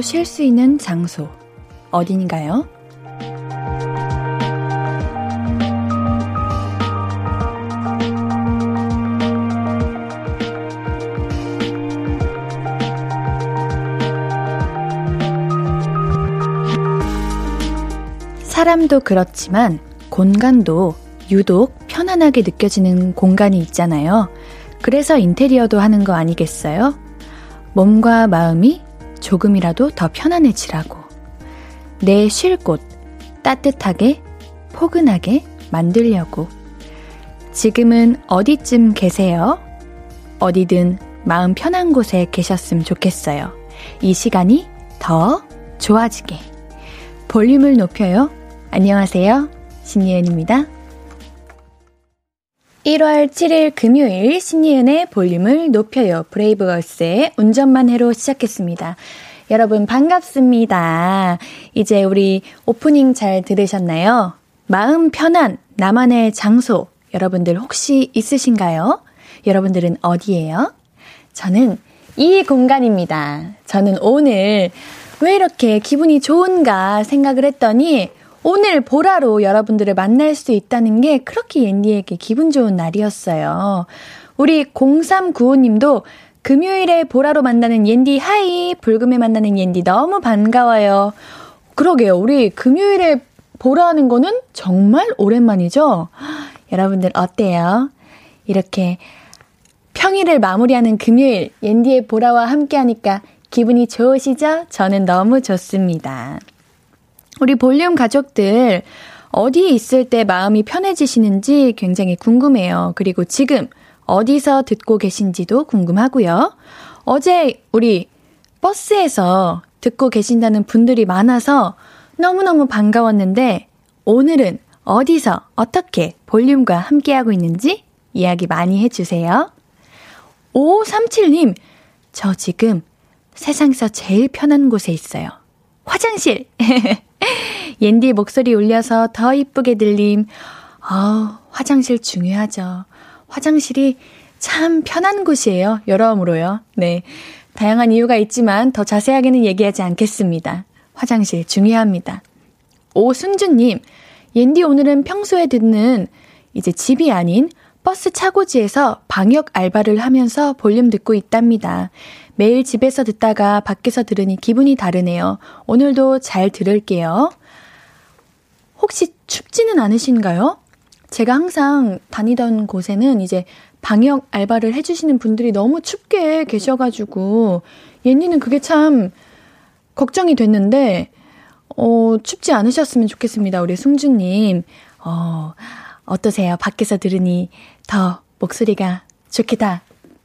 쉴 수 있는 장소, 어딘가요? 사람도 그렇지만 공간도 유독 편안하게 느껴지는 공간이 있잖아요. 그래서 인테리어도 하는 거 아니겠어요? 몸과 마음이 조금이라도 더 편안해지라고. 내 쉴 곳, 따뜻하게, 포근하게 만들려고. 지금은 어디쯤 계세요? 어디든 마음 편한 곳에 계셨으면 좋겠어요. 이 시간이 더 좋아지게. 볼륨을 높여요. 안녕하세요. 신예은입니다. 1월 7일 금요일 신예은의 볼륨을 높여요. 브레이브걸스의 운전만 해로 시작했습니다. 여러분 반갑습니다. 이제 우리 오프닝 잘 들으셨나요? 마음 편한 나만의 장소 여러분들 혹시 있으신가요? 여러분들은 어디예요? 저는 이 공간입니다. 저는 오늘 왜 이렇게 기분이 좋은가 생각을 했더니 오늘 보라로 여러분들을 만날 수 있다는 게 그렇게 옌디에게 기분 좋은 날이었어요. 우리 0395님도 금요일에 보라로 만나는 옌디 하이, 불금에 만나는 옌디 너무 반가워요. 그러게요. 우리 금요일에 보라 하는 거는 정말 오랜만이죠? 여러분들 어때요? 이렇게 평일을 마무리하는 금요일, 옌디의 보라와 함께 하니까 기분이 좋으시죠? 저는 너무 좋습니다. 우리 볼륨 가족들, 어디에 있을 때 마음이 편해지시는지 굉장히 궁금해요. 그리고 지금 어디서 듣고 계신지도 궁금하고요. 어제 우리 버스에서 듣고 계신다는 분들이 많아서 너무너무 반가웠는데 오늘은 어디서 어떻게 볼륨과 함께하고 있는지 이야기 많이 해주세요. 5537님, 저 지금 세상에서 제일 편한 곳에 있어요. 화장실! 옌디 목소리 울려서 더 이쁘게 들림. 아 화장실 중요하죠. 화장실이 참 편한 곳이에요. 여러모로요. 네. 다양한 이유가 있지만 더 자세하게는 얘기하지 않겠습니다. 화장실 중요합니다. 오승준님, 옌디 오늘은 평소에 듣는 이제 집이 아닌 버스 차고지에서 방역 알바를 하면서 볼륨 듣고 있답니다. 매일 집에서 듣다가 밖에서 들으니 기분이 다르네요. 오늘도 잘 들을게요. 혹시 춥지는 않으신가요? 제가 항상 다니던 곳에는 이제 방역 알바를 해주시는 분들이 너무 춥게 계셔가지고, 옌니는 그게 참 걱정이 됐는데, 어, 춥지 않으셨으면 좋겠습니다. 우리 승주님. 어, 어떠세요? 밖에서 들으니 더 목소리가 좋게 다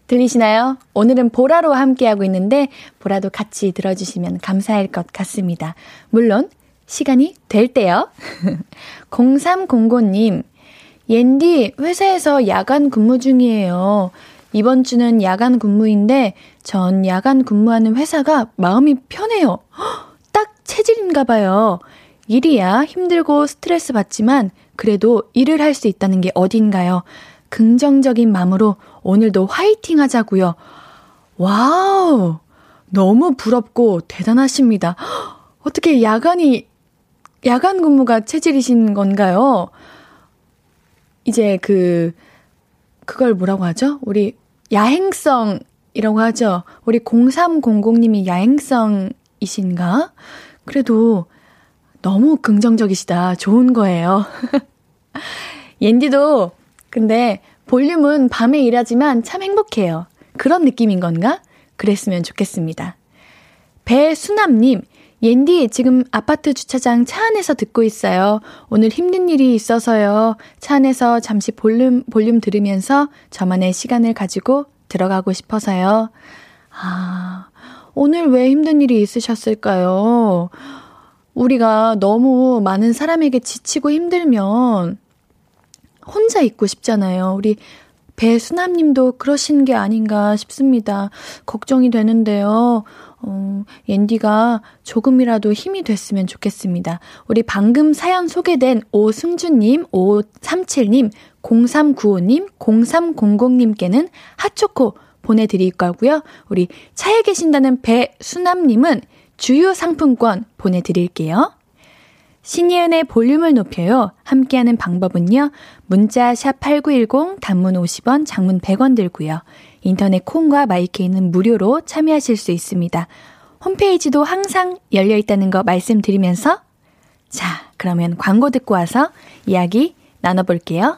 들리시나요? 오늘은 보라로 함께하고 있는데, 보라도 같이 들어주시면 감사할 것 같습니다. 물론, 시간이 될 때요. 0305님, 옌디, 회사에서 야간 근무 중이에요. 이번 주는 야간 근무인데, 전 야간 근무하는 회사가 마음이 편해요. 딱 체질인가 봐요. 일이야 힘들고 스트레스 받지만, 그래도 일을 할 수 있다는 게 어딘가요? 긍정적인 마음으로 오늘도 화이팅 하자고요. 와우! 너무 부럽고 대단하십니다. 어떻게 야간이 야간 근무가 체질이신 건가요? 이제 그, 그걸 뭐라고 하죠? 우리 야행성이라고 하죠? 우리 0300님이 야행성이신가? 그래도 너무 긍정적이시다. 좋은 거예요. 옌디도 근데 볼륨은 밤에 일하지만 참 행복해요. 그런 느낌인 건가? 그랬으면 좋겠습니다. 배수남님, 옌디, 지금 아파트 주차장 차 안에서 듣고 있어요. 오늘 힘든 일이 있어서요. 차 안에서 잠시 볼륨, 볼륨 들으면서 저만의 시간을 가지고 들어가고 싶어서요. 아, 오늘 왜 힘든 일이 있으셨을까요? 우리가 너무 많은 사람에게 지치고 힘들면 혼자 있고 싶잖아요. 우리 배수남 님도 그러신 게 아닌가 싶습니다. 걱정이 되는데요. 어, 옌디가 조금이라도 힘이 됐으면 좋겠습니다. 우리 방금 사연 소개된 오승주님, 537님, 0395님, 0300님께는 핫초코 보내드릴 거고요. 우리 차에 계신다는 배수남님은 주유 상품권 보내드릴게요. 신예은의 볼륨을 높여요. 함께하는 방법은요. 문자 샵 8910 단문 50원, 장문 100원 들고요. 인터넷 콩과 마이케이는 무료로 참여하실 수 있습니다. 홈페이지도 항상 열려 있다는 거 말씀드리면서 자, 그러면 광고 듣고 와서 이야기 나눠 볼게요.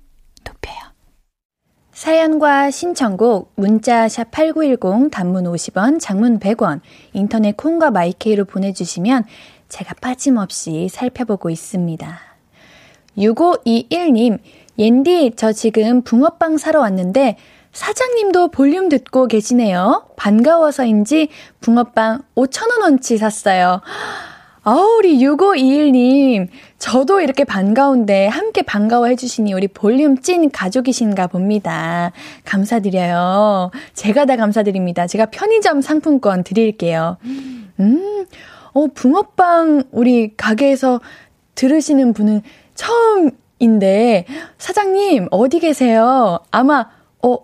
사연과 신청곡 문자 샵 8910 단문 50원, 장문 100원, 인터넷 콩과 마이케이로 보내 주시면 제가 빠짐없이 살펴보고 있습니다. 6521님, 옌디, 저 지금 붕어빵 사러 왔는데 사장님도 볼륨 듣고 계시네요. 반가워서인지 붕어빵 5천원어치 샀어요. 아, 우리 6521님. 저도 이렇게 반가운데 함께 반가워해 주시니 우리 볼륨 찐 가족이신가 봅니다. 감사드려요. 제가 다 감사드립니다. 제가 편의점 상품권 드릴게요. 음, 어, 붕어빵 우리 가게에서 들으시는 분은 처음인데, 사장님, 어디 계세요? 아마, 어,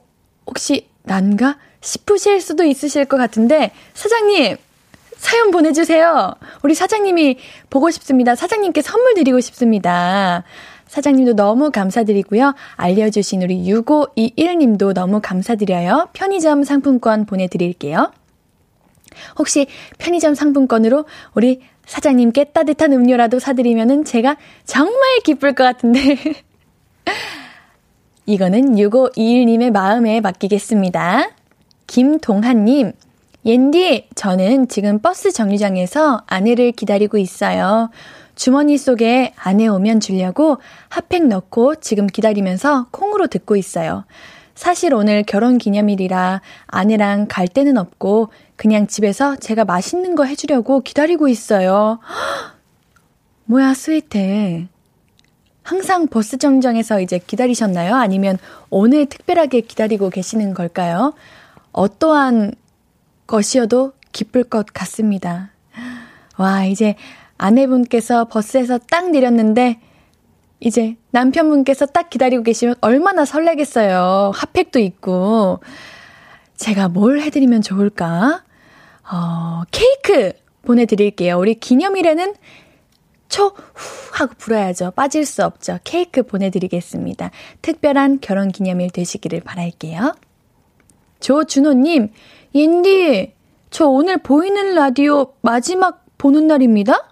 혹시 난가? 싶으실 수도 있으실 것 같은데, 사장님, 사연 보내주세요. 우리 사장님이 보고 싶습니다. 사장님께 선물 드리고 싶습니다. 사장님도 너무 감사드리고요. 알려주신 우리 6521님도 너무 감사드려요. 편의점 상품권 보내드릴게요. 혹시 편의점 상품권으로 우리 사장님께 따뜻한 음료라도 사드리면은 제가 정말 기쁠 것 같은데. 이거는 6521님의 마음에 맡기겠습니다. 김동한님, 옌디, 저는 지금 버스 정류장에서 아내를 기다리고 있어요. 주머니 속에 아내 오면 주려고 핫팩 넣고 지금 기다리면서 콩으로 듣고 있어요. 사실 오늘 결혼 기념일이라 아내랑 갈 데는 없고 그냥 집에서 제가 맛있는 거 해주려고 기다리고 있어요. 뭐야, 스위트. 항상 버스 정류장에서 이제 기다리셨나요? 아니면 오늘 특별하게 기다리고 계시는 걸까요? 어떠한 것이어도 기쁠 것 같습니다. 와, 이제 아내분께서 버스에서 딱 내렸는데, 이제 남편분께서 딱 기다리고 계시면 얼마나 설레겠어요. 핫팩도 있고. 제가 뭘 해드리면 좋을까? 어, 케이크 보내드릴게요. 우리 기념일에는 초, 후 하고 불어야죠. 빠질 수 없죠. 케이크 보내드리겠습니다. 특별한 결혼 기념일 되시기를 바랄게요. 조준호님, 옌디, 저 오늘 보이는 라디오 마지막 보는 날입니다?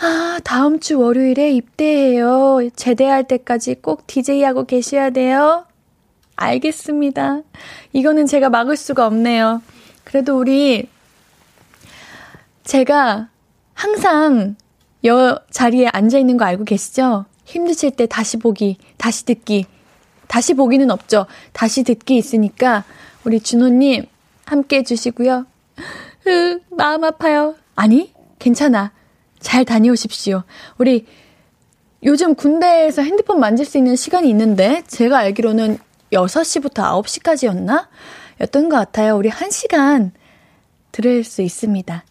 아, 다음 주 월요일에 입대해요. 제대할 때까지 꼭 DJ하고 계셔야 돼요. 알겠습니다. 이거는 제가 막을 수가 없네요. 그래도 우리, 제가 항상 여 자리에 앉아 있는 거 알고 계시죠? 힘드실 때 다시 보기, 다시 듣기, 다시 보기는 없죠. 다시 듣기 있으니까 우리 준호님 함께 해주시고요. 으, 마음 아파요. 아니, 괜찮아. 잘 다녀오십시오. 우리 요즘 군대에서 핸드폰 만질 수 있는 시간이 있는데 제가 알기로는 6시부터 9시까지였나? 였던 것 같아요. 우리 1시간 들을 수 있습니다.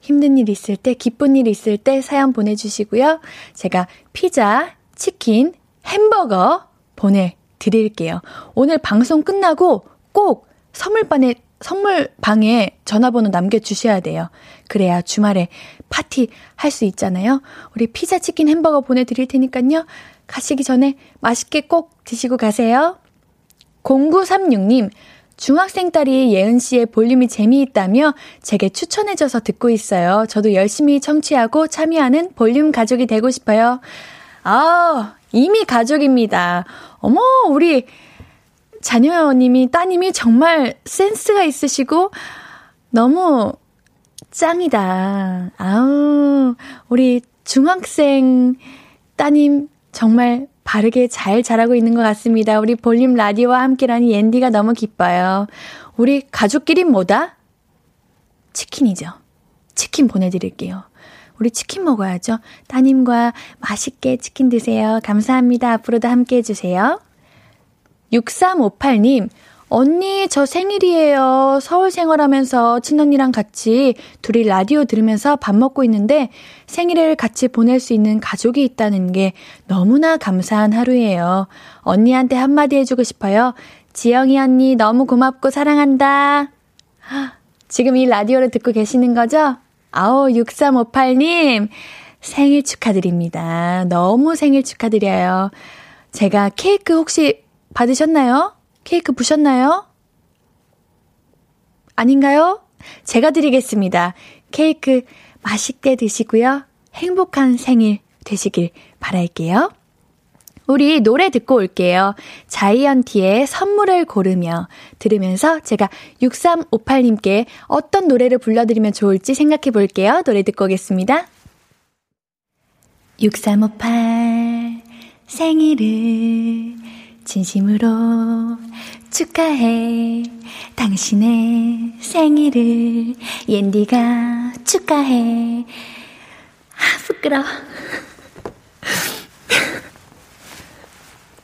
힘든 일 있을 때, 기쁜 일 있을 때 사연 보내주시고요. 제가 피자, 치킨, 햄버거 보내드릴게요. 오늘 방송 끝나고 꼭 선물방에, 선물 방에 전화번호 남겨주셔야 돼요. 그래야 주말에 파티 할 수 있잖아요. 우리 피자, 치킨, 햄버거 보내드릴 테니까요. 가시기 전에 맛있게 꼭 드시고 가세요. 0936님, 중학생 딸이 예은 씨의 볼륨이 재미있다며 제게 추천해줘서 듣고 있어요. 저도 열심히 청취하고 참여하는 볼륨 가족이 되고 싶어요. 아, 이미 가족입니다. 어머, 우리 자녀님이, 따님이 정말 센스가 있으시고, 너무 짱이다. 아우, 우리 중학생 따님 정말 바르게 잘 자라고 있는 것 같습니다. 우리 볼륨 라디오와 함께라니 앤디가 너무 기뻐요. 우리 가족끼리 뭐다? 치킨이죠. 치킨 보내드릴게요. 우리 치킨 먹어야죠. 따님과 맛있게 치킨 드세요. 감사합니다. 앞으로도 함께 해주세요. 6358님, 언니, 저 생일이에요. 서울 생활하면서 친언니랑 같이 둘이 라디오 들으면서 밥 먹고 있는데 생일을 같이 보낼 수 있는 가족이 있다는 게 너무나 감사한 하루예요. 언니한테 한마디 해주고 싶어요. 지영이 언니 너무 고맙고 사랑한다. 지금 이 라디오를 듣고 계시는 거죠? 아우, 6358님. 생일 축하드립니다. 너무 생일 축하드려요. 제가 케이크 혹시 받으셨나요? 케이크 부셨나요? 아닌가요? 제가 드리겠습니다. 케이크 맛있게 드시고요. 행복한 생일 되시길 바랄게요. 우리 노래 듣고 올게요. 자이언티의 선물을 고르며 들으면서 제가 6358님께 어떤 노래를 불러드리면 좋을지 생각해 볼게요. 노래 듣고 오겠습니다. 6358 생일을 진심으로 축하해. 당신의 생일을 옌디가 축하해. 아, 부끄러워.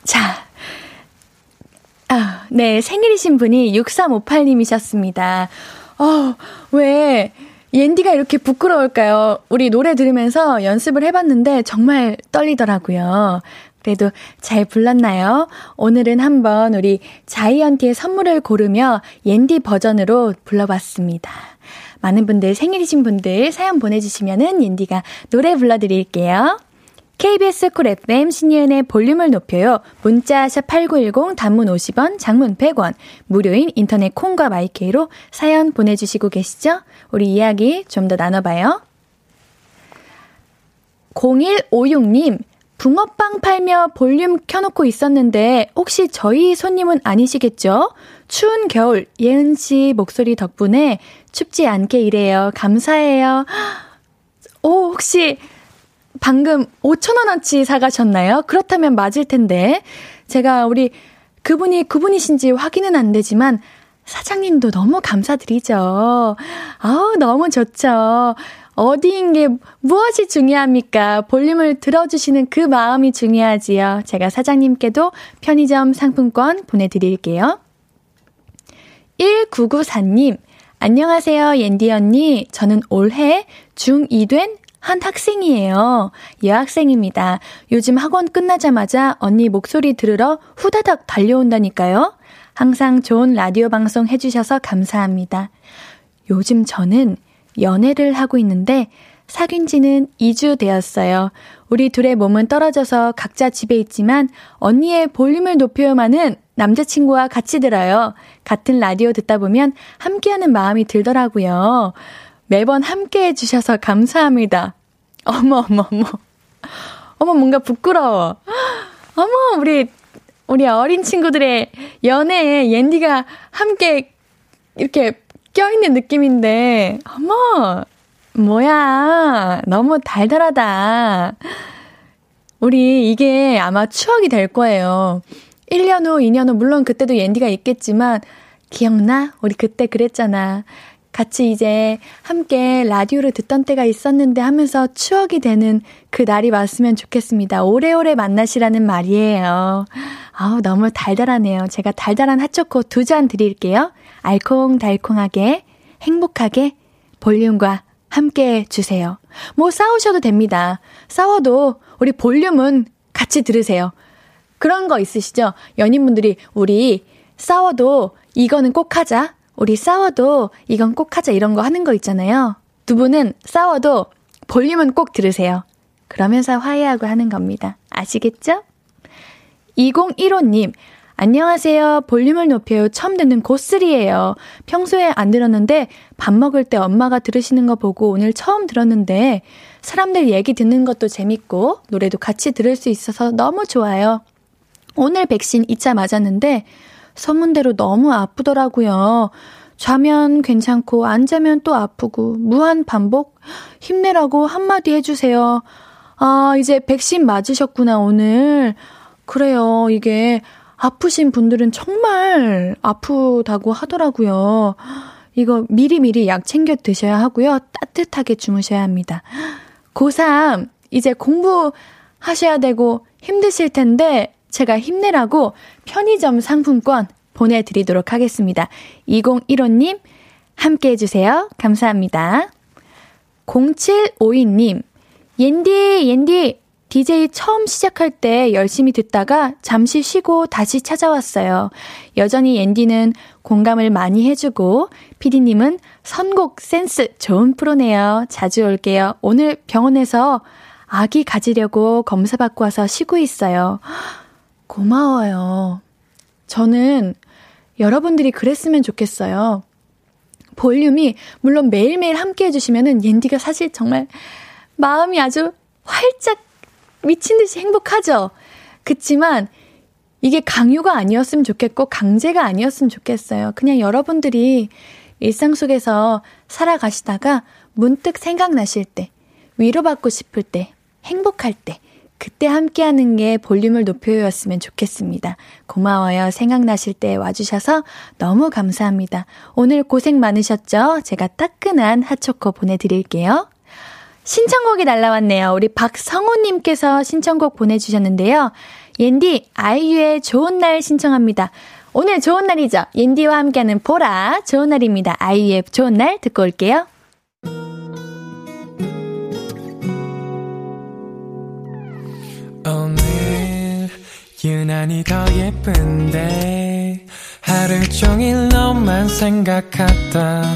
자. 아, 네. 생일이신 분이 6358님이셨습니다. 어, 왜, 옌디가 이렇게 부끄러울까요? 우리 노래 들으면서 연습을 해봤는데 정말 떨리더라고요. 그래도 잘 불렀나요? 오늘은 한번 우리 자이언티의 선물을 고르며 옌디 버전으로 불러봤습니다. 많은 분들 생일이신 분들 사연 보내주시면은 옌디가 노래 불러드릴게요. KBS 쿨 FM 신예은의 볼륨을 높여요. 문자 샵8910 단문 50원, 장문 100원, 무료인 인터넷 콩과 마이케이로 사연 보내주시고 계시죠? 우리 이야기 좀 더 나눠봐요. 0156님, 붕어빵 팔며 볼륨 켜놓고 있었는데 혹시 저희 손님은 아니시겠죠? 추운 겨울 예은 씨 목소리 덕분에 춥지 않게 일해요. 감사해요. 오, 혹시 방금 5천 원어치 사가셨나요? 그렇다면 맞을 텐데. 제가 우리 그분이 그분이신지 확인은 안 되지만 사장님도 너무 감사드리죠. 아우, 너무 좋죠. 어디인 게 무엇이 중요합니까? 볼륨을 들어주시는 그 마음이 중요하지요. 제가 사장님께도 편의점 상품권 보내드릴게요. 1994님, 안녕하세요, 옌디 언니. 저는 올해 중2 된 한 학생이에요. 여학생입니다. 요즘 학원 끝나자마자 언니 목소리 들으러 후다닥 달려온다니까요. 항상 좋은 라디오 방송 해주셔서 감사합니다. 요즘 저는 연애를 하고 있는데 사귄 지는 2주 되었어요. 우리 둘의 몸은 떨어져서 각자 집에 있지만 언니의 볼륨을 높여요만은 남자친구와 같이 들어요. 같은 라디오 듣다 보면 함께하는 마음이 들더라고요. 매번 함께 해주셔서 감사합니다. 어머, 어머, 어머. 어머, 뭔가 부끄러워. 어머, 우리, 우리 어린 친구들의 연애에 옌디가 함께 이렇게 껴있는 느낌인데, 어머, 뭐야. 너무 달달하다. 우리 이게 아마 추억이 될 거예요. 1년 후, 2년 후, 물론 그때도 옌디가 있겠지만, 기억나? 우리 그때 그랬잖아. 같이 이제 함께 라디오를 듣던 때가 있었는데 하면서 추억이 되는 그 날이 왔으면 좋겠습니다. 오래오래 만나시라는 말이에요. 아우, 너무 달달하네요. 제가 달달한 핫초코 두 잔 드릴게요. 알콩달콩하게, 행복하게, 볼륨과 함께 주세요. 뭐 싸우셔도 됩니다. 싸워도 우리 볼륨은 같이 들으세요. 그런 거 있으시죠? 연인분들이 우리 싸워도 이거는 꼭 하자. 우리 싸워도 이건 꼭 하자 이런 거 하는 거 있잖아요. 두 분은 싸워도 볼륨은 꼭 들으세요. 그러면서 화해하고 하는 겁니다. 아시겠죠? 2015님, 안녕하세요. 볼륨을 높여요. 처음 듣는 고쓰리예요. 평소에 안 들었는데 밥 먹을 때 엄마가 들으시는 거 보고 오늘 처음 들었는데 사람들 얘기 듣는 것도 재밌고 노래도 같이 들을 수 있어서 너무 좋아요. 오늘 백신 2차 맞았는데 소문대로 너무 아프더라고요. 자면 괜찮고 안 자면 또 아프고 무한 반복 힘내라고 한마디 해주세요. 아, 이제 백신 맞으셨구나, 오늘. 그래요. 이게 아프신 분들은 정말 아프다고 하더라고요. 이거 미리미리 약 챙겨 드셔야 하고요. 따뜻하게 주무셔야 합니다. 고3 이제 공부하셔야 되고 힘드실 텐데 제가 힘내라고 편의점 상품권 보내드리도록 하겠습니다. 2015님 함께 해주세요. 감사합니다. 0752님, 옌디, 옌디, DJ 처음 시작할 때 열심히 듣다가 잠시 쉬고 다시 찾아왔어요. 여전히 옌디는 공감을 많이 해주고, 피디님은 선곡 센스 좋은 프로네요. 자주 올게요. 오늘 병원에서 아기 가지려고 검사받고 와서 쉬고 있어요. 고마워요. 저는 여러분들이 그랬으면 좋겠어요. 볼륨이 물론 매일매일 함께 해주시면은 옌디가 사실 정말 마음이 아주 활짝 미친 듯이 행복하죠. 그치만 이게 강요가 아니었으면 좋겠고 강제가 아니었으면 좋겠어요. 그냥 여러분들이 일상 속에서 살아가시다가 문득 생각나실 때, 위로받고 싶을 때, 행복할 때, 그때 함께하는 게 볼륨을 높여였으면 좋겠습니다. 고마워요. 생각나실 때 와주셔서 너무 감사합니다. 오늘 고생 많으셨죠? 제가 따끈한 핫초코 보내드릴게요. 신청곡이 날라왔네요. 우리 박성호님께서 신청곡 보내주셨는데요. 옌디, 아이유의 좋은 날 신청합니다. 오늘 좋은 날이죠? 옌디와 함께하는 보라, 좋은 날입니다. 아이유의 좋은 날 듣고 올게요. 오늘 유난히 더 예쁜데 하루 종일 너만 생각하다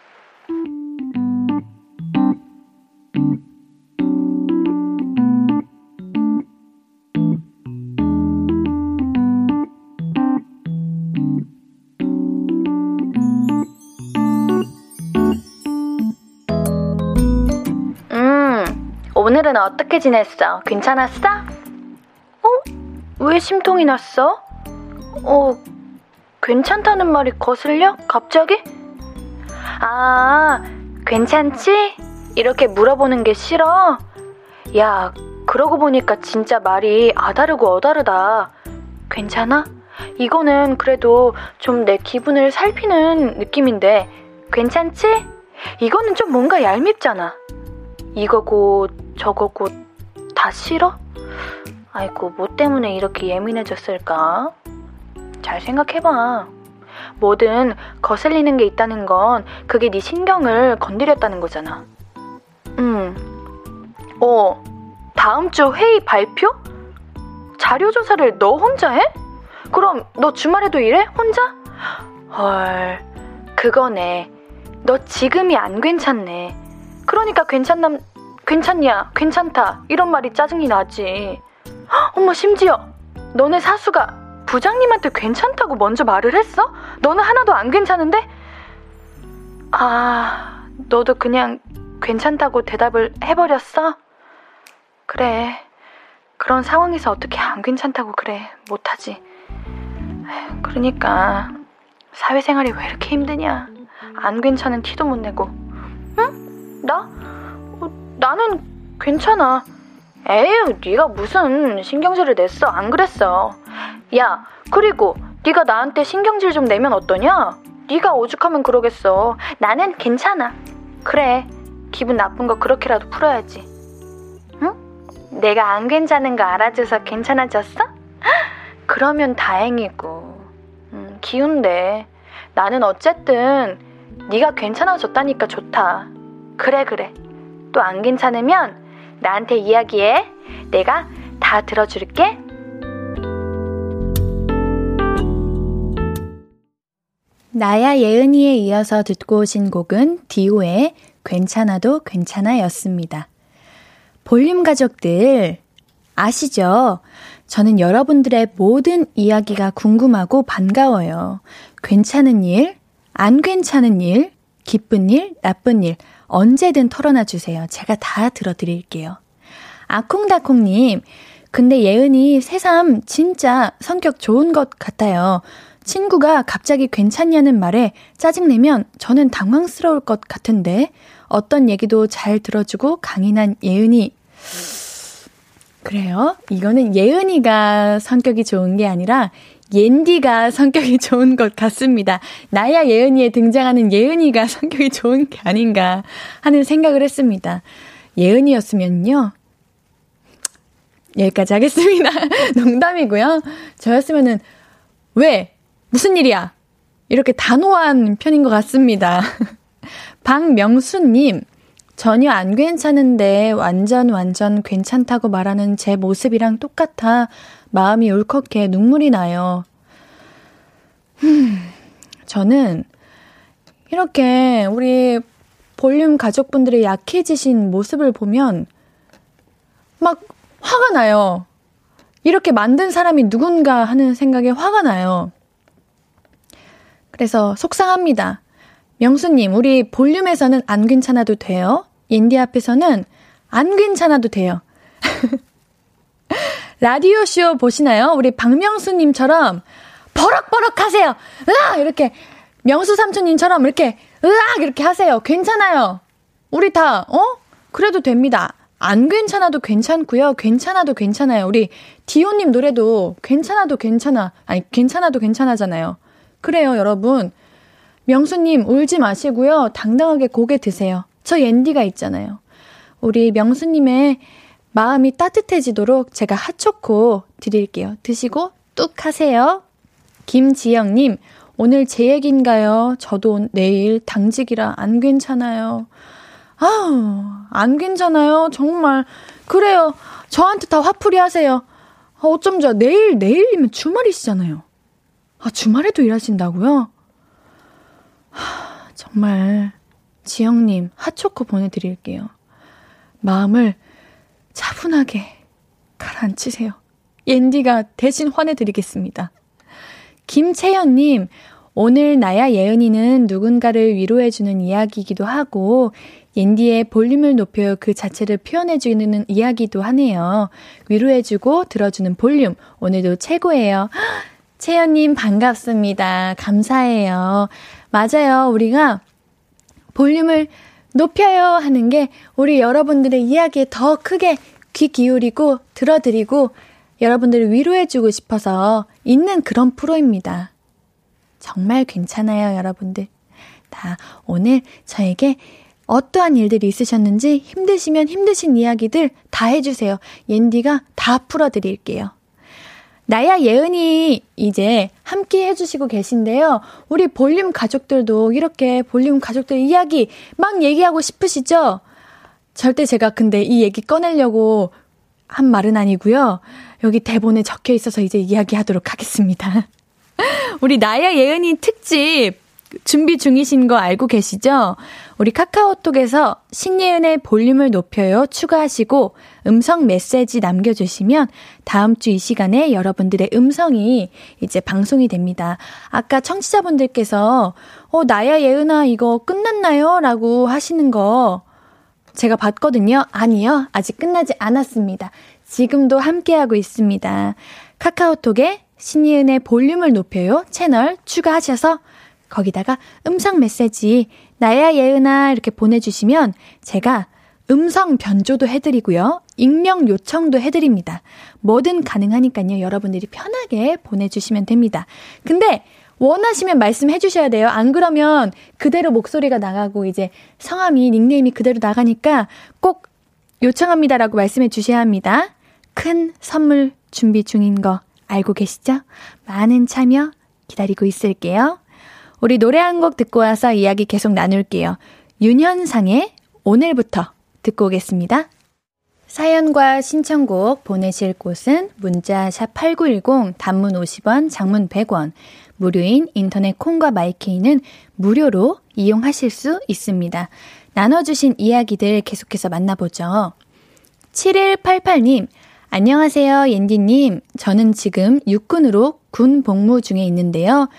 어떻게 지냈어? 괜찮았어? 어? 왜 심통이 났어? 어, 괜찮다는 말이 거슬려? 갑자기? 아, 괜찮지? 이렇게 물어보는 게 싫어? 야, 그러고 보니까 진짜 말이 아다르고 어다르다. 괜찮아? 이거는 그래도 좀 내 기분을 살피는 느낌인데, 괜찮지? 이거는 좀 뭔가 얄밉잖아. 이거고 저거고 다 싫어? 아이고, 뭐 때문에 이렇게 예민해졌을까? 잘 생각해봐. 뭐든 거슬리는 게 있다는 건 그게 네 신경을 건드렸다는 거잖아. 음. 어, 다음 주 회의 발표? 자료 조사를 너 혼자 해? 그럼 너 주말에도 일해? 혼자? 헐, 그거네. 너 지금이 안 괜찮네. 그러니까 괜찮남, 괜찮냐, 괜찮다, 이런 말이 짜증이 나지. 헉, 엄마, 심지어, 너네 사수가 부장님한테 괜찮다고 먼저 말을 했어? 너는 하나도 안 괜찮은데? 아, 너도 그냥 괜찮다고 대답을 해버렸어? 그래. 그런 상황에서 어떻게 안 괜찮다고 그래. 못하지. 그러니까, 사회생활이 왜 이렇게 힘드냐? 안 괜찮은 티도 못 내고. 응? 나? 나는 괜찮아. 에휴, 네가 무슨 신경질을 냈어? 안 그랬어. 야, 그리고 네가 나한테 신경질 좀 내면 어떠냐? 네가 오죽하면 그러겠어. 나는 괜찮아. 그래, 기분 나쁜 거 그렇게라도 풀어야지. 응? 내가 안 괜찮은 거 알아줘서 괜찮아졌어? 그러면 다행이고. 음, 기운데. 나는 어쨌든 네가 괜찮아졌다니까 좋다. 그래 그래. 또 안 괜찮으면 나한테 이야기해. 내가 다 들어줄게. 나야 예은이에 이어서 듣고 오신 곡은 디오의 괜찮아도 괜찮아 였습니다. 볼륨 가족들, 아시죠? 저는 여러분들의 모든 이야기가 궁금하고 반가워요. 괜찮은 일, 안 괜찮은 일, 기쁜 일, 나쁜 일, 언제든 털어놔 주세요. 제가 다 들어드릴게요. 아콩다콩님, 근데 예은이 새삼 진짜 성격 좋은 것 같아요. 친구가 갑자기 괜찮냐는 말에 짜증내면 저는 당황스러울 것 같은데 어떤 얘기도 잘 들어주고 강인한 예은이. 그래요? 이거는 예은이가 성격이 좋은 게 아니라 옌디가 성격이 좋은 것 같습니다. 나야 예은이에 등장하는 예은이가 성격이 좋은 게 아닌가 하는 생각을 했습니다. 예은이였으면요. 여기까지 하겠습니다. 농담이고요. 저였으면은 왜 무슨 일이야? 이렇게 단호한 편인 것 같습니다. 박명수님, 전혀 안 괜찮은데 완전 완전 괜찮다고 말하는 제 모습이랑 똑같아 마음이 울컥해 눈물이 나요. 음, 저는 이렇게 우리 볼륨 가족분들의 약해지신 모습을 보면 막 화가 나요. 이렇게 만든 사람이 누군가 하는 생각에 화가 나요. 그래서 속상합니다. 명수님, 우리 볼륨에서는 안 괜찮아도 돼요. 인디 앞에서는 안 괜찮아도 돼요. 라디오쇼 보시나요? 우리 박명수님처럼 버럭버럭 하세요. 으악! 이렇게 명수 삼촌님처럼 이렇게 으악! 이렇게 하세요. 괜찮아요. 우리 다, 어? 그래도 됩니다. 안 괜찮아도 괜찮고요. 괜찮아도 괜찮아요. 우리 디오님 노래도 괜찮아도 괜찮아. 아니, 괜찮아도 괜찮아잖아요. 그래요, 여러분. 명수님, 울지 마시고요. 당당하게 고개 드세요. 저 옌디가 있잖아요. 우리 명수님의 마음이 따뜻해지도록 제가 핫초코 드릴게요. 드시고 뚝 하세요. 김지영님, 오늘 제 얘기인가요? 저도 내일 당직이라 안 괜찮아요. 아우, 안 괜찮아요. 정말. 그래요. 저한테 다 화풀이 하세요. 아, 어쩜 저 내일, 내일이면 주말이시잖아요. 아, 주말에도 일하신다고요? 하, 정말 지영님 핫초코 보내드릴게요. 마음을 차분하게 가라앉히세요. 옌디가 대신 화내드리겠습니다. 김채연님, 오늘 나야 예은이는 누군가를 위로해주는 이야기이기도 하고, 옌디의 볼륨을 높여 그 자체를 표현해주는 이야기도 하네요. 위로해주고 들어주는 볼륨, 오늘도 최고예요. 채연님 반갑습니다. 감사해요. 맞아요. 우리가 볼륨을 높여요 하는 게 우리 여러분들의 이야기에 더 크게 귀 기울이고 들어드리고 여러분들을 위로해주고 싶어서 있는 그런 프로입니다. 정말 괜찮아요, 여러분들. 다 오늘 저에게 어떠한 일들이 있으셨는지 힘드시면 힘드신 이야기들 다 해주세요. 옌디가 다 풀어드릴게요. 나야 예은이 이제 함께 해주시고 계신데요. 우리 볼륨 가족들도 이렇게 볼륨 가족들 이야기 막 얘기하고 싶으시죠? 절대 제가 근데 이 얘기 꺼내려고 한 말은 아니고요. 여기 대본에 적혀 있어서 이제 이야기하도록 하겠습니다. 우리 나야 예은이 특집 준비 중이신 거 알고 계시죠? 우리 카카오톡에서 신예은의 볼륨을 높여요 추가하시고 음성 메시지 남겨주시면 다음 주 이 시간에 여러분들의 음성이 이제 방송이 됩니다. 아까 청취자분들께서 어, 나야 예은아 이거 끝났나요? 라고 하시는 거 제가 봤거든요. 아니요. 아직 끝나지 않았습니다. 지금도 함께하고 있습니다. 카카오톡에 신이은의 볼륨을 높여요 채널 추가하셔서 거기다가 음성 메시지 나야 예은아 이렇게 보내주시면 제가 음성 변조도 해드리고요. 익명 요청도 해드립니다. 뭐든 가능하니까요. 여러분들이 편하게 보내주시면 됩니다. 근데 원하시면 말씀해 주셔야 돼요. 안 그러면 그대로 목소리가 나가고 이제 성함이 닉네임이 그대로 나가니까 꼭 요청합니다라고 말씀해 주셔야 합니다. 큰 선물 준비 중인 거 알고 계시죠? 많은 참여 기다리고 있을게요. 우리 노래 한 곡 듣고 와서 이야기 계속 나눌게요. 윤현상의 오늘부터 듣고 오겠습니다. 사연과 신청곡 보내실 곳은 문자 샵8910 단문 50원, 장문 100원, 무료인 인터넷 콩과 마이케이는 무료로 이용하실 수 있습니다. 나눠주신 이야기들 계속해서 만나보죠. 7188님, 안녕하세요, 옌디님. 저는 지금 육군으로 군 복무 중에 있는데요.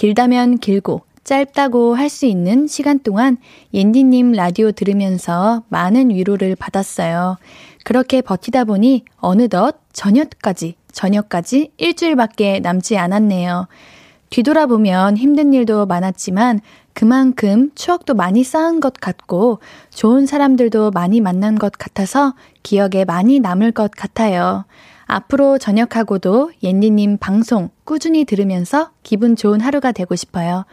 길다면 길고, 짧다고 할 수 있는 시간 동안 옌디님 라디오 들으면서 많은 위로를 받았어요. 그렇게 버티다 보니 어느덧 저녁까지, 저녁까지 일주일밖에 남지 않았네요. 뒤돌아보면 힘든 일도 많았지만 그만큼 추억도 많이 쌓은 것 같고 좋은 사람들도 많이 만난 것 같아서 기억에 많이 남을 것 같아요. 앞으로 저녁하고도 옌디님 방송 꾸준히 들으면서 기분 좋은 하루가 되고 싶어요.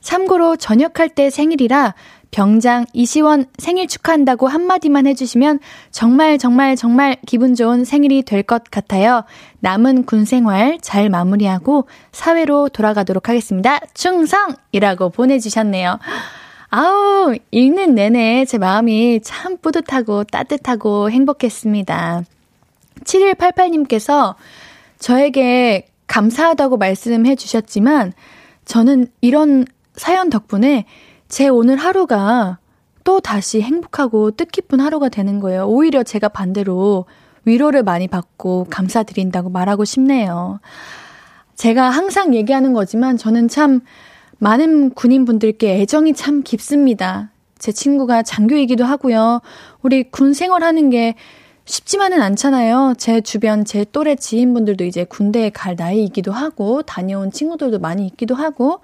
참고로 전역할 때 생일이라 병장 이시원 생일 축하한다고 한마디만 해주시면 정말 정말 정말 기분 좋은 생일이 될 것 같아요. 남은 군 생활 잘 마무리하고 사회로 돌아가도록 하겠습니다. 충성 이라고 보내주셨네요. 아우, 읽는 내내 제 마음이 참 뿌듯하고 따뜻하고 행복했습니다. 7188님께서 저에게 감사하다고 말씀해 주셨지만 저는 이런 사연 덕분에 제 오늘 하루가 또 다시 행복하고 뜻깊은 하루가 되는 거예요. 오히려 제가 반대로 위로를 많이 받고 감사드린다고 말하고 싶네요. 제가 항상 얘기하는 거지만 저는 참 많은 군인분들께 애정이 참 깊습니다. 제 친구가 장교이기도 하고요. 우리 군 생활하는 게 쉽지만은 않잖아요. 제 주변 제 또래 지인분들도 이제 군대에 갈 나이이기도 하고 다녀온 친구들도 많이 있기도 하고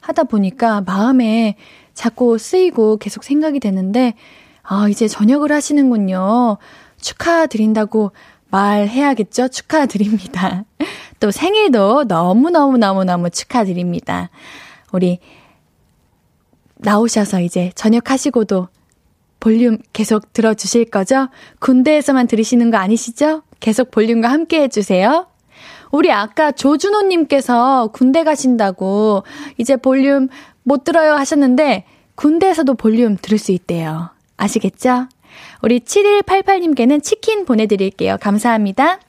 하다 보니까 마음에 자꾸 쓰이고 계속 생각이 되는데, 아, 이제 전역을 하시는군요. 축하드린다고 말해야겠죠? 축하드립니다. 또 생일도 너무너무너무너무 축하드립니다. 우리 나오셔서 이제 전역하시고도 볼륨 계속 들어주실 거죠? 군대에서만 들으시는 거 아니시죠? 계속 볼륨과 함께 해주세요. 우리 아까 조준호님께서 군대 가신다고 이제 볼륨 못 들어요 하셨는데 군대에서도 볼륨 들을 수 있대요. 아시겠죠? 우리 7188님께는 치킨 보내드릴게요. 감사합니다.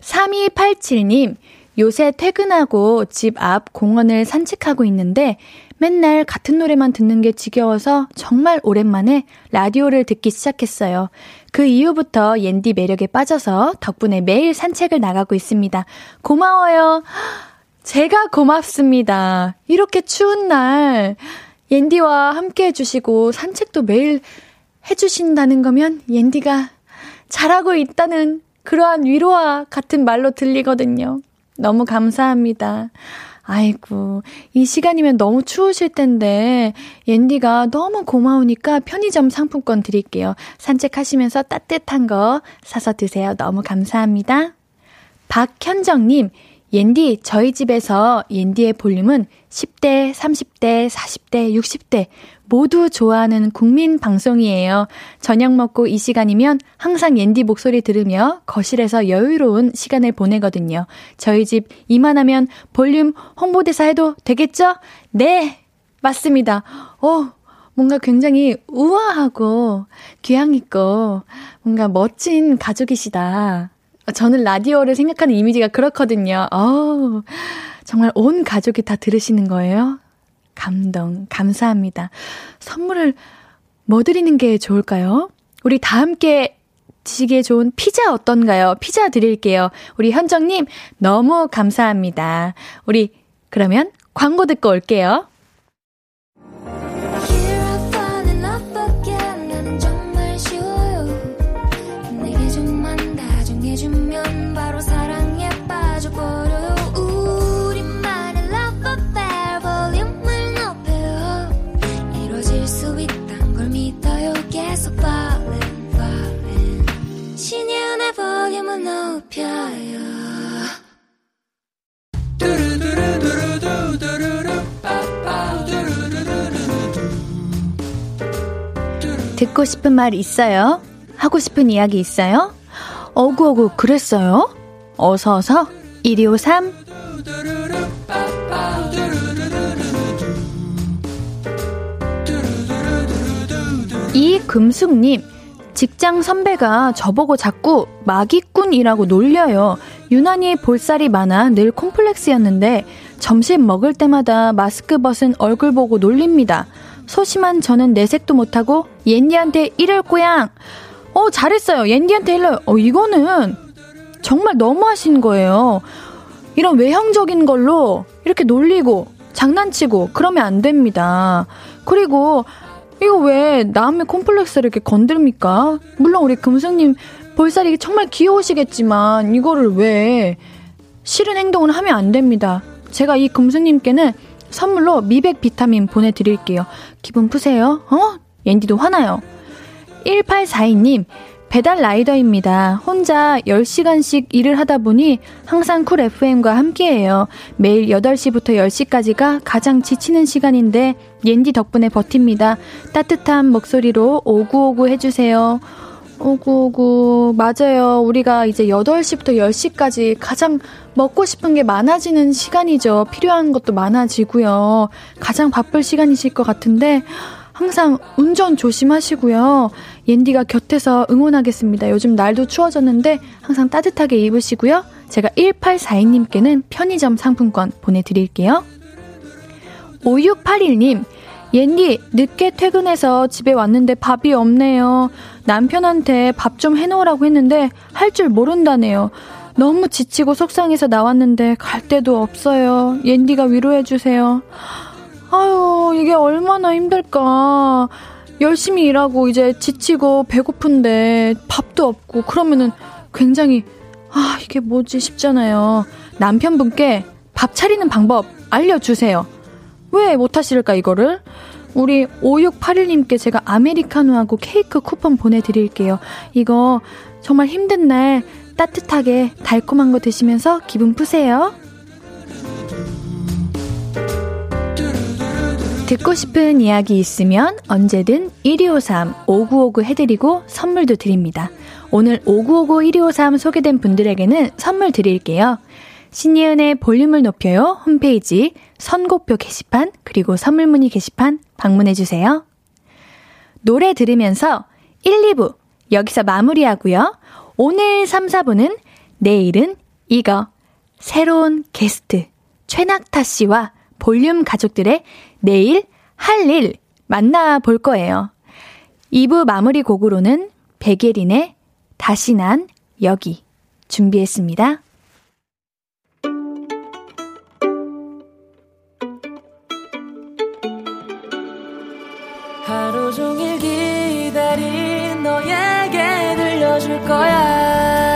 3287님, 요새 퇴근하고 집 앞 공원을 산책하고 있는데 맨날 같은 노래만 듣는 게 지겨워서 정말 오랜만에 라디오를 듣기 시작했어요. 그 이후부터 옌디 매력에 빠져서 덕분에 매일 산책을 나가고 있습니다. 고마워요. 제가 고맙습니다. 이렇게 추운 날 옌디와 함께 해주시고 산책도 매일 해주신다는 거면 옌디가 잘하고 있다는 그러한 위로와 같은 말로 들리거든요. 너무 감사합니다. 아이고, 이 시간이면 너무 추우실 텐데, 옌디가 너무 고마우니까 편의점 상품권 드릴게요. 산책하시면서 따뜻한 거 사서 드세요. 너무 감사합니다. 박현정님, 옌디, 저희 집에서 옌디의 볼륨은 10대, 30대, 40대, 60대 모두 좋아하는 국민 방송이에요. 저녁 먹고 이 시간이면 항상 옌디 목소리 들으며 거실에서 여유로운 시간을 보내거든요. 저희 집 이만하면 볼륨 홍보대사 해도 되겠죠? 네! 맞습니다. 어, 뭔가 굉장히 우아하고 귀향있고 뭔가 멋진 가족이시다. 저는 라디오를 생각하는 이미지가 그렇거든요. 어우, 정말 온 가족이 다 들으시는 거예요? 감동, 감사합니다. 선물을 뭐 드리는 게 좋을까요? 우리 다 함께 드시기에 좋은 피자 어떤가요? 피자 드릴게요. 우리 현정님, 너무 감사합니다. 우리, 그러면 광고 듣고 올게요. 높여요 듣고 싶은 말 있어요? 하고 싶은 이야기 있어요? 어구어구 그랬어요? 어서어서 1253 이금숙님 직장 선배가 저보고 자꾸 마기꾼이라고 놀려요. 유난히 볼살이 많아 늘 콤플렉스였는데 점심 먹을 때마다 마스크 벗은 얼굴 보고 놀립니다. 소심한 저는 내색도 못하고 옌니한테 이럴 꼬양. 어, 잘했어요. 옌디한테 일러. 어, 이거는 정말 너무 하신 거예요. 이런 외형적인 걸로 이렇게 놀리고 장난치고 그러면 안 됩니다. 그리고 이거 왜 남의 콤플렉스를 이렇게 건들입니까? 물론 우리 금승님 볼살이 정말 귀여우시겠지만 이거를 왜 싫은 행동을 하면 안 됩니다. 제가 이 금승님께는 선물로 미백 비타민 보내드릴게요. 기분 푸세요. 어? 옌디도 화나요. 1842님, 배달 라이더입니다. 혼자 10시간씩 일을 하다 보니 항상 쿨 FM과 함께해요. 매일 8시부터 10시까지가 가장 지치는 시간인데 옌디 덕분에 버팁니다. 따뜻한 목소리로 오구오구 해주세요. 오구오구. 맞아요. 우리가 이제 8시부터 10시까지 가장 먹고 싶은 게 많아지는 시간이죠. 필요한 것도 많아지고요. 가장 바쁠 시간이실 것 같은데 항상 운전 조심하시고요. 옌디가 곁에서 응원하겠습니다. 요즘 날도 추워졌는데 항상 따뜻하게 입으시고요. 제가 1842님께는 편의점 상품권 보내드릴게요. 5681님, 옌디, 늦게 퇴근해서 집에 왔는데 밥이 없네요. 남편한테 밥 좀 해놓으라고 했는데 할 줄 모른다네요. 너무 지치고 속상해서 나왔는데 갈 데도 없어요. 옌디가 위로해주세요. 아유, 이게 얼마나 힘들까. 열심히 일하고 이제 지치고 배고픈데 밥도 없고 그러면은 굉장히 아, 이게 뭐지 싶잖아요. 남편분께 밥 차리는 방법 알려주세요. 왜 못하실까, 이거를? 우리 5681님께 제가 아메리카노하고 케이크 쿠폰 보내드릴게요. 이거 정말 힘든 날 따뜻하게 달콤한 거 드시면서 기분 푸세요. 듣고 싶은 이야기 있으면 언제든 1253 5959 해드리고 선물도 드립니다. 오늘 5959 1253 소개된 분들에게는 선물 드릴게요. 신예은의 볼륨을 높여요 홈페이지 선곡표 게시판 그리고 선물 문의 게시판 방문해주세요. 노래 들으면서 1, 2부 여기서 마무리하고요. 오늘 3, 4부는 내일은 이거 새로운 게스트 최낙타 씨와 볼륨 가족들의 내일 할 일 만나볼 거예요. 2부 마무리 곡으로는 백예린의 다시 난 여기 준비했습니다. 하루 종일 기다린 너에게 들려줄 거야.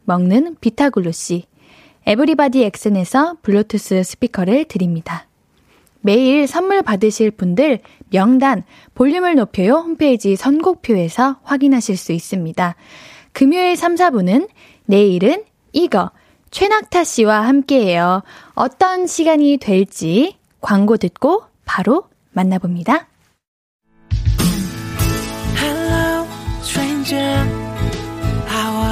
먹는 비타글루시 에브리바디 엑센에서 블루투스 스피커를 드립니다. 매일 선물 받으실 분들 명단 볼륨을 높여요 홈페이지 선곡표에서 확인하실 수 있습니다. 금요일 3, 4부는 내일은 이거 최낙타 씨와 함께해요. 어떤 시간이 될지 광고 듣고 바로 만나봅니다. Hello,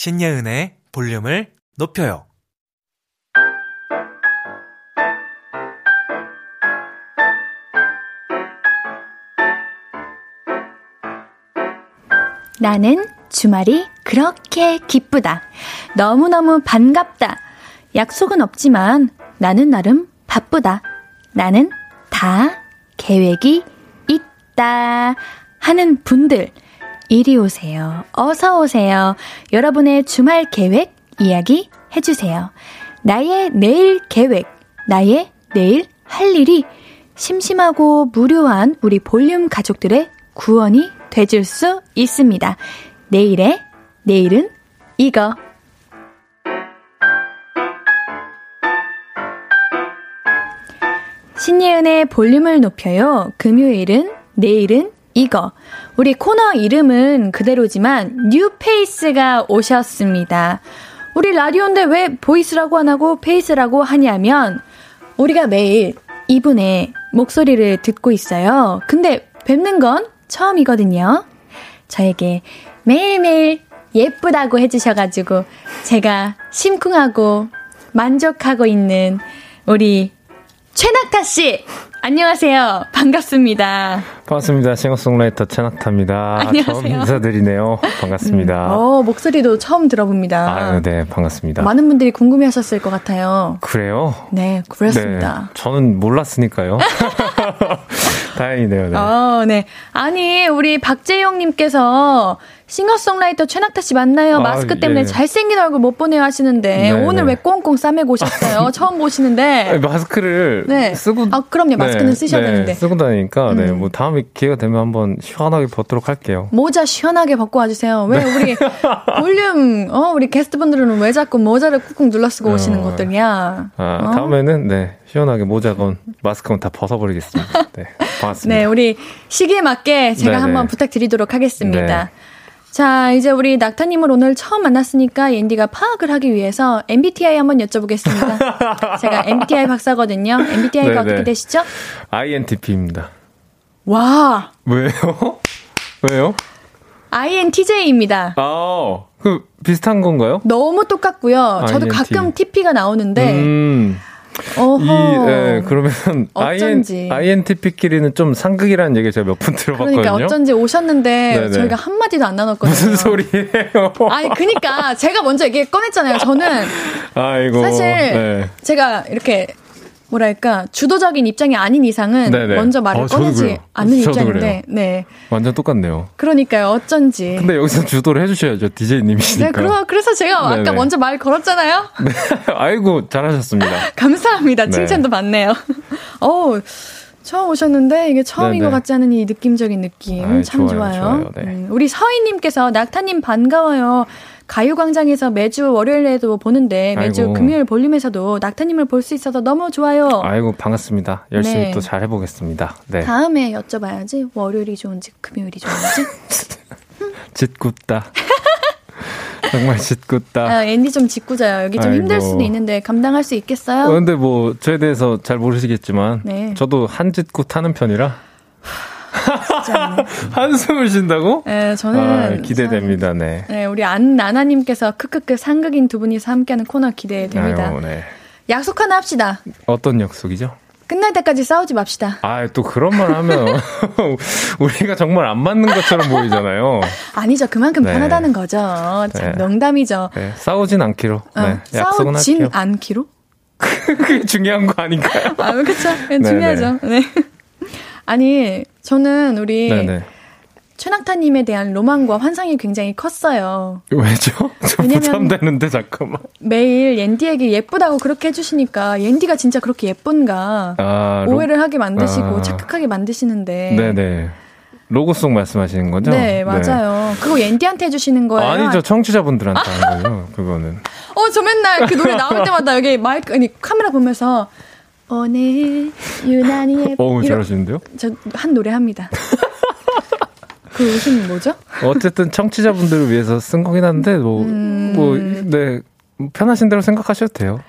신예은의 볼륨을 높여요. 나는 주말이 그렇게 기쁘다. 너무너무 반갑다. 약속은 없지만 나는 나름 바쁘다. 나는 다 계획이 있다. 하는 분들. 이리 오세요. 어서 오세요. 여러분의 주말 계획 이야기 해주세요. 나의 내일 계획, 나의 내일 할 일이 심심하고 무료한 우리 볼륨 가족들의 구원이 돼줄 수 있습니다. 내일의 내일은 이거. 신예은의 볼륨을 높여요. 금요일은 내일은 이거. 우리 코너 이름은 그대로지만 new face가 오셨습니다. 우리 라디오인데 왜 voice라고 안 하고 face라고 하냐면 우리가 매일 이분의 목소리를 듣고 있어요. 근데 뵙는 건 처음이거든요. 저에게 매일매일 예쁘다고 해주셔가지고 제가 심쿵하고 만족하고 있는 우리 최낙타 씨 안녕하세요. 반갑습니다. 반갑습니다. 싱어송라이터 최낙타입니다. 안녕하세요. 처음 인사드리네요. 반갑습니다. 음, 어, 목소리도 처음 들어봅니다. 아, 네, 반갑습니다. 많은 분들이 궁금해 하셨을 것 같아요. 그래요? 네, 그렇습니다. 네, 저는 몰랐으니까요. 다행이네요. 네. 어, 네. 아니, 우리 박재용님께서 싱어송라이터 최낙타 씨 맞나요? 아, 마스크 때문에 예. 잘생긴 얼굴 못 보내요 하시는데 네, 오늘 네. 왜 꽁꽁 싸매고 오셨어요? 처음 보시는데 마스크를 네. 쓰고 아 그럼요 마스크는 네, 쓰셔야 네, 되는데 쓰고 다니니까 네, 음. 네뭐 다음에 기회가 되면 한번 시원하게 벗도록 할게요. 모자 시원하게 벗고 와주세요. 왜 네. 우리 볼륨 어 우리 게스트분들은 왜 자꾸 모자를 꾹꾹 눌러 쓰고 오시는 어, 것들이야? 아 어? 다음에는 네 시원하게 모자건 마스크건 다 벗어버리겠습니다. 네 반갑습니다. 네 우리 시기에 맞게 제가 네네. 한번 부탁드리도록 하겠습니다. 자, 이제 우리 낙타님을 오늘 처음 만났으니까 옌디가 파악을 하기 위해서 MBTI 한번 여쭤보겠습니다. 제가 MBTI 박사거든요. MBTI가 네네. 어떻게 되시죠? INTP입니다. 와. 왜요? 왜요? INTJ입니다. 아, 그 비슷한 건가요? 너무 똑같고요. 저도 INT. 가끔 TP가 나오는데 음. 어허. 이, 예, 그러면 어쩐지. INTP끼리는 좀 상극이라는 얘기 제가 몇 번 들어봤거든요. 그러니까 어쩐지 오셨는데 네네. 저희가 한 마디도 안 나눴거든요. 무슨 소리예요? 아니 그니까 제가 먼저 얘기 꺼냈잖아요. 저는 아이고, 사실 네. 제가 이렇게 뭐랄까 주도적인 입장이 아닌 이상은 네네. 먼저 말을 어, 꺼내지 않는 입장인데 네 완전 똑같네요. 그러니까요 어쩐지. 근데 여기서 주도를 해주셔야죠 DJ님이시니까. 네 그러, 그래서 제가 네네. 아까 먼저 말 걸었잖아요. 네 아이고 잘하셨습니다. 감사합니다 네. 칭찬도 받네요. 어 처음 오셨는데 이게 처음인 네네. 것 같지 않은 이 느낌적인 느낌 아이, 참 좋아요. 좋아요. 좋아요. 네. 음, 우리 서희님께서 낙타님 반가워요. 가요광장에서 매주 월요일에도 보는데 매주 아이고. 금요일 볼륨에서도 낙타님을 볼 수 있어서 너무 좋아요. 아이고 반갑습니다. 열심히 네. 또잘 해보겠습니다. 네. 다음에 여쭤봐야지 월요일이 좋은지 금요일이 좋은지. 짓궂다. 정말 짓궂다. 아, 앤디 좀 짓궂어요. 여기 좀 아이고. 힘들 수도 있는데 감당할 수 있겠어요? 어, 근데 뭐 저에 대해서 잘 모르시겠지만 네. 저도 한 짓궂 하는 편이라 한숨을 쉰다고? 네, 저는 아, 기대됩니다. 네. 네, 우리 안나나님께서 크크크 상극인 두 분이서 함께하는 코너 기대됩니다. 아유, 네. 약속 하나 합시다. 어떤 약속이죠? 끝날 때까지 싸우지 맙시다. 아, 또 그런 말 하면 우리가 정말 안 맞는 것처럼 보이잖아요. 아니죠. 그만큼 네. 편하다는 거죠. 참 네. 농담이죠. 네. 싸우진 않기로. 어, 네. 약속은 싸우진. 않기로? 그게 중요한 거 아닌가요? 아, 그렇죠. 중요하죠. 네. 아니, 저는 우리 네네. 최낙타님에 대한 로망과 환상이 굉장히 컸어요. 왜죠? 왜냐면 되는데 잠깐만. 매일 옌디에게 예쁘다고 그렇게 해주시니까 옌디가 진짜 그렇게 예쁜가 아, 오해를 하게 만드시고 아. 착각하게 만드시는데. 네네. 로고송 말씀하시는 거죠? 네, 네. 맞아요. 네. 그거 옌디한테 해주시는 거예요? 아니죠, 청취자분들한테 하는 거예요, 그거는. 어, 저 맨날 그 노래 나올 때마다 여기 마이크, 아니, 카메라 보면서 오늘 유난히 어, 잘하시는데요? 저 한 노래 합니다. 그 웃음 뭐죠? 어쨌든 청취자분들을 위해서 쓴 거긴 한데 뭐 음... 뭐, 네, 편하신 대로 생각하셔도 돼요.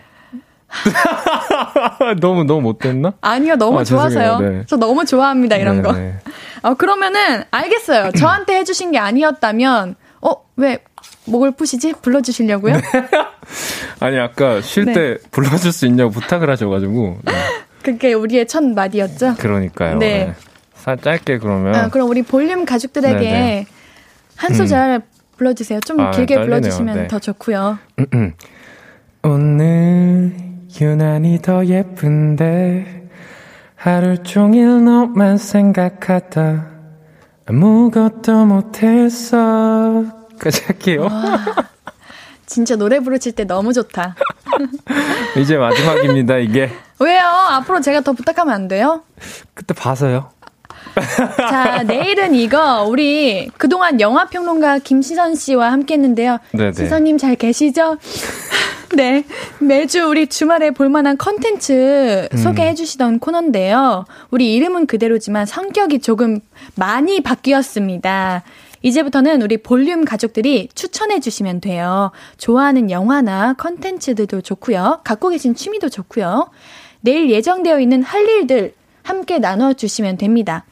너무 너무 못됐나? 아니요 너무 아, 좋아서요. 네. 저 너무 좋아합니다 이런 네, 거. 네. 어 그러면은 알겠어요. 저한테 해주신 게 아니었다면 어왜 목을 푸시지? 불러주시려고요? 네. 아니, 아까 쉴때 네. 불러줄 수 있냐고 부탁을 하셔가지고. 네. 그게 우리의 첫 마디였죠? 그러니까요. 네. 네. 살 짧게 그러면. 아, 그럼 우리 볼륨 가족들에게 네네. 네. 한 소절 음. 불러주세요. 좀 아, 길게 떨리네요. 불러주시면 네. 더 좋고요. 오늘 유난히 더 예쁜데 하루 종일 너만 생각하다 아무것도 못했어. 까지 할게요. 진짜 노래 부르실 때 너무 좋다. 이제 마지막입니다, 이게. 왜요? 앞으로 제가 더 부탁하면 안 돼요? 그때 봐서요. 자, 내일은 이거 우리 그동안 영화 평론가 김시선 씨와 함께 했는데요. 네네. 시선 님 잘 계시죠? 네. 매주 우리 주말에 볼만한 컨텐츠 음. 소개해 주시던 코너인데요. 우리 이름은 그대로지만 성격이 조금 많이 바뀌었습니다. 이제부터는 우리 볼륨 가족들이 추천해 주시면 돼요. 좋아하는 영화나 컨텐츠들도 좋고요. 갖고 계신 취미도 좋고요. 내일 예정되어 있는 할 일들 함께 나눠 주시면 됩니다.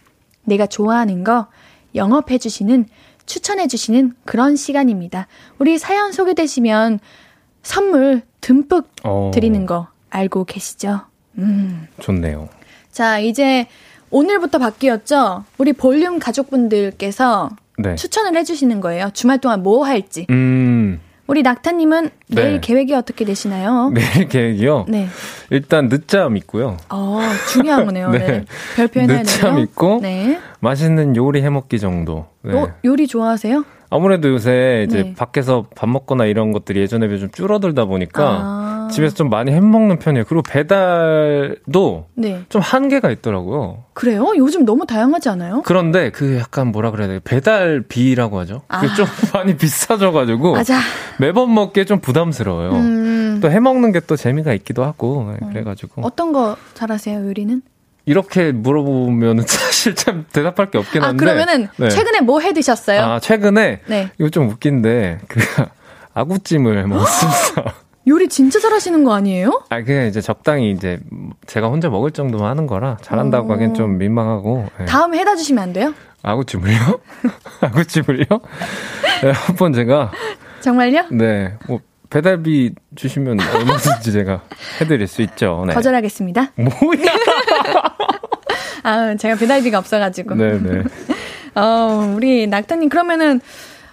내가 좋아하는 거 영업해 주시는 추천해 주시는 그런 시간입니다. 우리 사연 소개되시면 선물 듬뿍 어. 드리는 거 알고 계시죠? 음. 좋네요. 자, 이제 오늘부터 바뀌었죠? 우리 볼륨 가족분들께서 네. 추천을 해주시는 거예요. 주말 동안 뭐 할지. 음. 우리 낙타님은 내일 네. 계획이 어떻게 되시나요? 내일 계획이요? 네. 일단 늦잠 있고요. 어, 중요한 거네요. 네. 네. 별표 해놔야 늦잠 있고, 네. 맛있는 요리 해먹기 정도. 네. 어, 요리 좋아하세요? 아무래도 요새 이제 네. 밖에서 밥 먹거나 이런 것들이 예전에 비해 좀 줄어들다 보니까 아. 집에서 좀 많이 해 먹는 편이에요. 그리고 배달도 네. 좀 한계가 있더라고요. 그래요? 요즘 너무 다양하지 않아요? 그런데 그 약간 뭐라 그래야 돼요? 배달비라고 하죠. 아. 그게 좀 많이 비싸져가지고 맞아. 매번 먹기에 좀 부담스러워요. 음. 또 해 먹는 게 또 재미가 있기도 하고 네, 그래가지고 어떤 거 잘하세요 요리는? 이렇게 물어보면 사실 참 대답할 게 없긴 아, 한데. 아, 그러면은 네. 최근에 뭐 해 드셨어요? 아, 최근에 네. 이거 좀 웃긴데 그 아구찜을 먹었습니다. 요리 진짜 잘하시는 거 아니에요? 아, 그냥 이제 적당히 이제 제가 혼자 먹을 정도만 하는 거라 잘한다고 어... 하긴 좀 민망하고. 네. 다음에 해다 주시면 안 돼요? 아구찜을요? 아구찜을요? 네, 한번 제가. 정말요? 네. 뭐 배달비 주시면 얼마든지 제가 해드릴 수 있죠. 네. 거절하겠습니다. 뭐야? 아, 제가 배달비가 없어가지고. 네네. 네. 어, 우리 낙타님, 그러면은,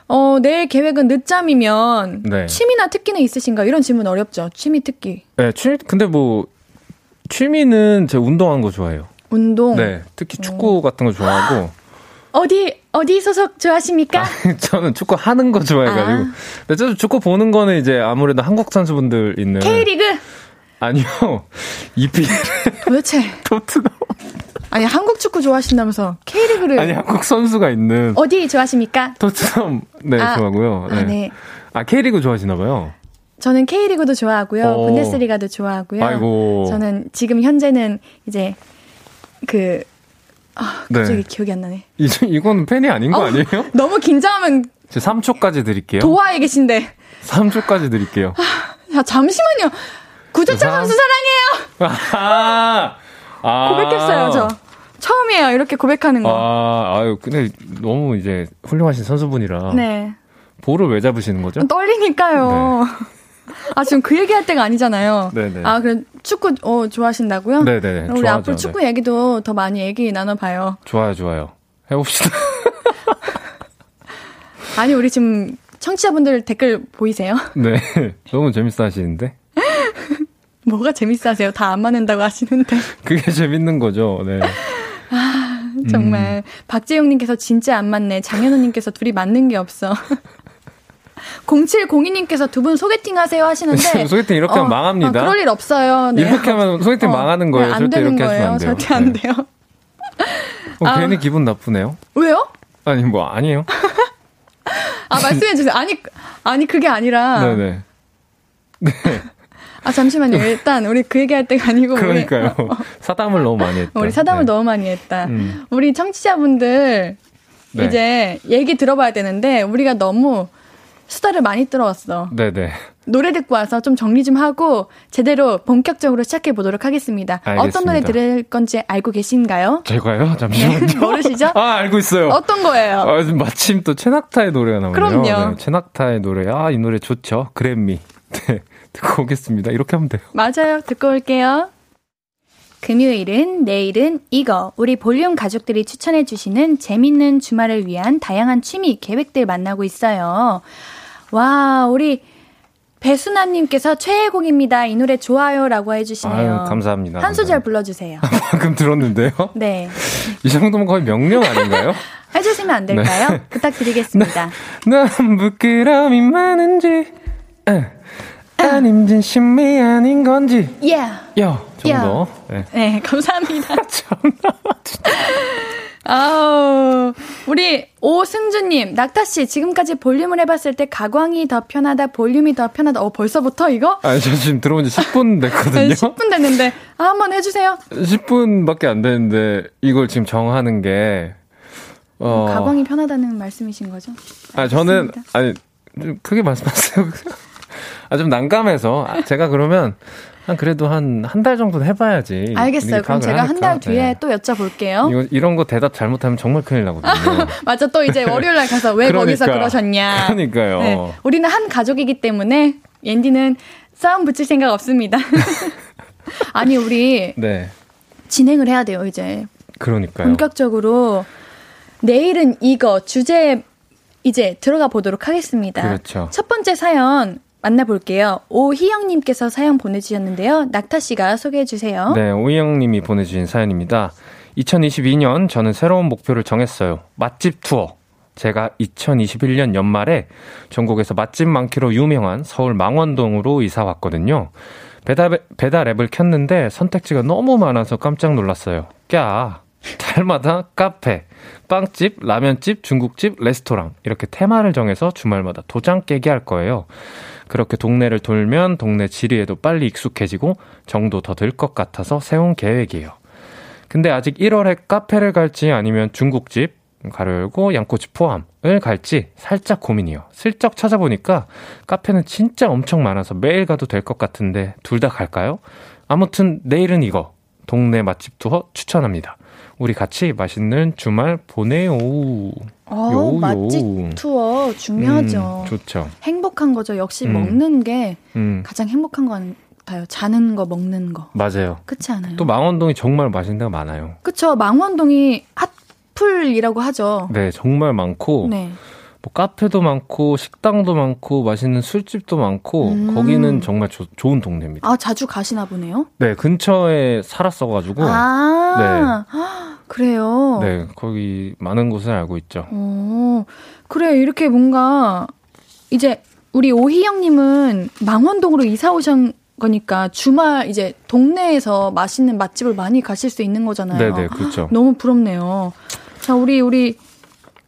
어, 내일 계획은 늦잠이면 네. 취미나 특기는 있으신가? 이런 질문 어렵죠. 취미 특기. 네, 취미 근데 뭐 취미는 제가 운동하는 거 좋아해요. 운동. 네, 특히 축구 오. 같은 거 좋아하고. 어디 어디 소속 좋아하십니까? 아, 저는 축구 하는 거 좋아해가지고. 아. 근데 저 축구 보는 거는 이제 아무래도 한국 선수분들 있는. K리그. 아니요. EPL. 도대체. 토트넘. 아니 한국 축구 좋아하신다면서 K리그를 아니 한국 선수가 있는 어디 좋아하십니까? 토트넘 네 아, 좋아하고요. 네. 아, 네. 아 K리그 좋아하시나 봐요. 저는 K리그도 좋아하고요. 오. 분데스리가도 좋아하고요. 아이고. 저는 지금 현재는 이제 그 아, 갑자기 네. 기억이 안 나네. 이, 이건 팬이 아닌 거 어, 아니에요? 너무 긴장하면. 제 3초까지 드릴게요. 도하에 계신데. 3초까지 드릴게요. 아, 잠시만요. 구조차 선수 사랑해요! 아, 아. 고백했어요, 저. 처음이에요, 이렇게 고백하는 거. 아, 아유, 근데 너무 이제 훌륭하신 선수분이라. 네. 볼을 왜 잡으시는 거죠? 떨리니까요. 네. 아, 지금 그 얘기할 때가 아니잖아요. 네네. 아, 그럼 축구, 어, 좋아하신다고요? 네네. 우리 좋아하죠, 앞으로 축구 네. 얘기도 더 많이 얘기 나눠봐요. 좋아요, 좋아요. 해봅시다. 아니, 우리 지금 청취자분들 댓글 보이세요? 네. 너무 재밌어 하시는데? 뭐가 재밌어 하세요? 다 안 맞는다고 하시는데. 그게 재밌는 거죠, 네. 아, 정말. 음. 박재용님께서 진짜 안 맞네. 장현우님께서 둘이 맞는 게 없어. 0702님께서 두 분 소개팅 하세요 하시는데. 소개팅 이렇게 하면 어, 망합니다. 어, 그럴 일 없어요. 네. 이렇게 하면 소개팅 어, 망하는 거예요. 네, 안 절대 되는 이렇게 거예요. 안. 절대 안 네. 돼요. 어, 아, 괜히 기분 나쁘네요. 왜요? 아니, 뭐, 아니에요. 아, 말씀해 주세요. 아니, 아니, 그게 아니라. 네네. 네. 아, 잠시만요. 일단, 우리 그 얘기할 때가 아니고. 그러니까요. 우리, 사담을 너무 많이 했다. 우리 사담을 네. 너무 많이 했다. 음. 우리 청취자분들, 네. 이제 얘기 들어봐야 되는데, 우리가 너무 수다를 많이 들어왔어. 네네. 노래 듣고 와서 좀 정리 좀 하고 제대로 본격적으로 시작해 보도록 하겠습니다. 알겠습니다. 어떤 노래 들을 건지 알고 계신가요? 제가요? 잠시만요. 네, 모르시죠? 아, 알고 있어요. 어떤 거예요? 아, 마침 또 최낙타의 노래가 나오네요. 그럼요. 네, 최낙타의 노래. 아, 이 노래 좋죠. 그래미. 네, 듣고 오겠습니다. 이렇게 하면 돼요. 맞아요. 듣고 올게요. 금요일은 내일은 이거 우리 볼륨 가족들이 추천해 주시는 재밌는 주말을 위한 다양한 취미 계획들 만나고 있어요. 와, 우리 배수남님께서 최애곡입니다. 이 노래 좋아요라고 해주시네요. 아유, 감사합니다. 한 소절 불러주세요. 방금 들었는데요? 네. 이 정도면 거의 명령 아닌가요? 해주시면 안 될까요? 네. 부탁드리겠습니다. 난 부끄러움이 많은지, 아님 진심이 아닌 건지. Yeah. 야, 정도. 네. 네, 감사합니다. 아우, 우리 오승주님, 낙타씨, 지금까지 볼륨을 해봤을 때 가광이 더 편하다, 볼륨이 더 편하다. 어, 벌써부터 이거? 아니, 저 지금 들어온 지 10분 됐거든요. 10분 됐는데, 아, 한번 해주세요. 10분밖에 안 됐는데, 이걸 지금 정하는 게, 어. 가광이 편하다는 말씀이신 거죠? 아, 저는, 아니, 좀 크게 말씀하세요. 아, 좀 난감해서. 아, 제가 그러면, 한 그래도 한 한 달 정도는 해봐야지. 알겠어요. 그럼 제가 한 달 뒤에 네. 또 여쭤볼게요. 이거, 이런 거 대답 잘못하면 정말 큰일 나거든요. 맞아. 또 이제 월요일 날 가서 왜 그러니까, 거기서 그러셨냐. 그러니까요. 네. 우리는 한 가족이기 때문에 옌디는 싸움 붙일 생각 없습니다. 아니 우리 네. 진행을 해야 돼요 이제. 그러니까요. 본격적으로 내일은 이거 주제 이제 들어가 보도록 하겠습니다. 그렇죠. 첫 번째 사연 만나볼게요. 오희영님께서 사연 보내주셨는데요. 낙타 씨가 소개해 주세요. 네, 오희영님이 보내주신 사연입니다. 2022년 저는 새로운 목표를 정했어요. 맛집 투어. 제가 2021년 연말에 전국에서 맛집 많기로 유명한 서울 망원동으로 이사 왔거든요. 배달, 배달 앱을 켰는데 선택지가 너무 많아서 깜짝 놀랐어요. 꺄. 달마다 카페, 빵집, 라면집, 중국집, 레스토랑 이렇게 테마를 정해서 주말마다 도장 깨기 할 거예요. 그렇게 동네를 돌면 동네 지리에도 빨리 익숙해지고 정도 더 들 것 같아서 세운 계획이에요. 근데 아직 1월에 카페를 갈지 아니면 중국집, 가로 열고 양꼬치 포함을 갈지 살짝 고민이요. 슬쩍 찾아보니까 카페는 진짜 엄청 많아서 매일 가도 될 것 같은데 둘 다 갈까요? 아무튼 내일은 이거 동네 맛집 투어 추천합니다. 우리 같이 맛있는 주말 보내요. 어, 요, 맛집 요. 투어 중요하죠. 음, 좋죠. 행복한 거죠. 역시 음. 먹는 게 음. 가장 행복한 것 같아요. 자는 거, 먹는 거. 맞아요. 그렇지 않아요? 또 망원동이 정말 맛있는 데가 많아요. 그쵸. 망원동이 핫플이라고 하죠. 네, 정말 많고. 네. 뭐 카페도 많고 식당도 많고 맛있는 술집도 많고 음. 거기는 정말 조, 좋은 동네입니다. 아 자주 가시나 보네요. 네 근처에 살았어가지고. 아 네. 그래요. 네 거기 많은 곳을 알고 있죠. 오, 그래 이렇게 뭔가 이제 우리 오희영님은 망원동으로 이사 오신 거니까 주말 이제 동네에서 맛있는 맛집을 많이 가실 수 있는 거잖아요. 네 네 그렇죠. 너무 부럽네요. 자 우리 우리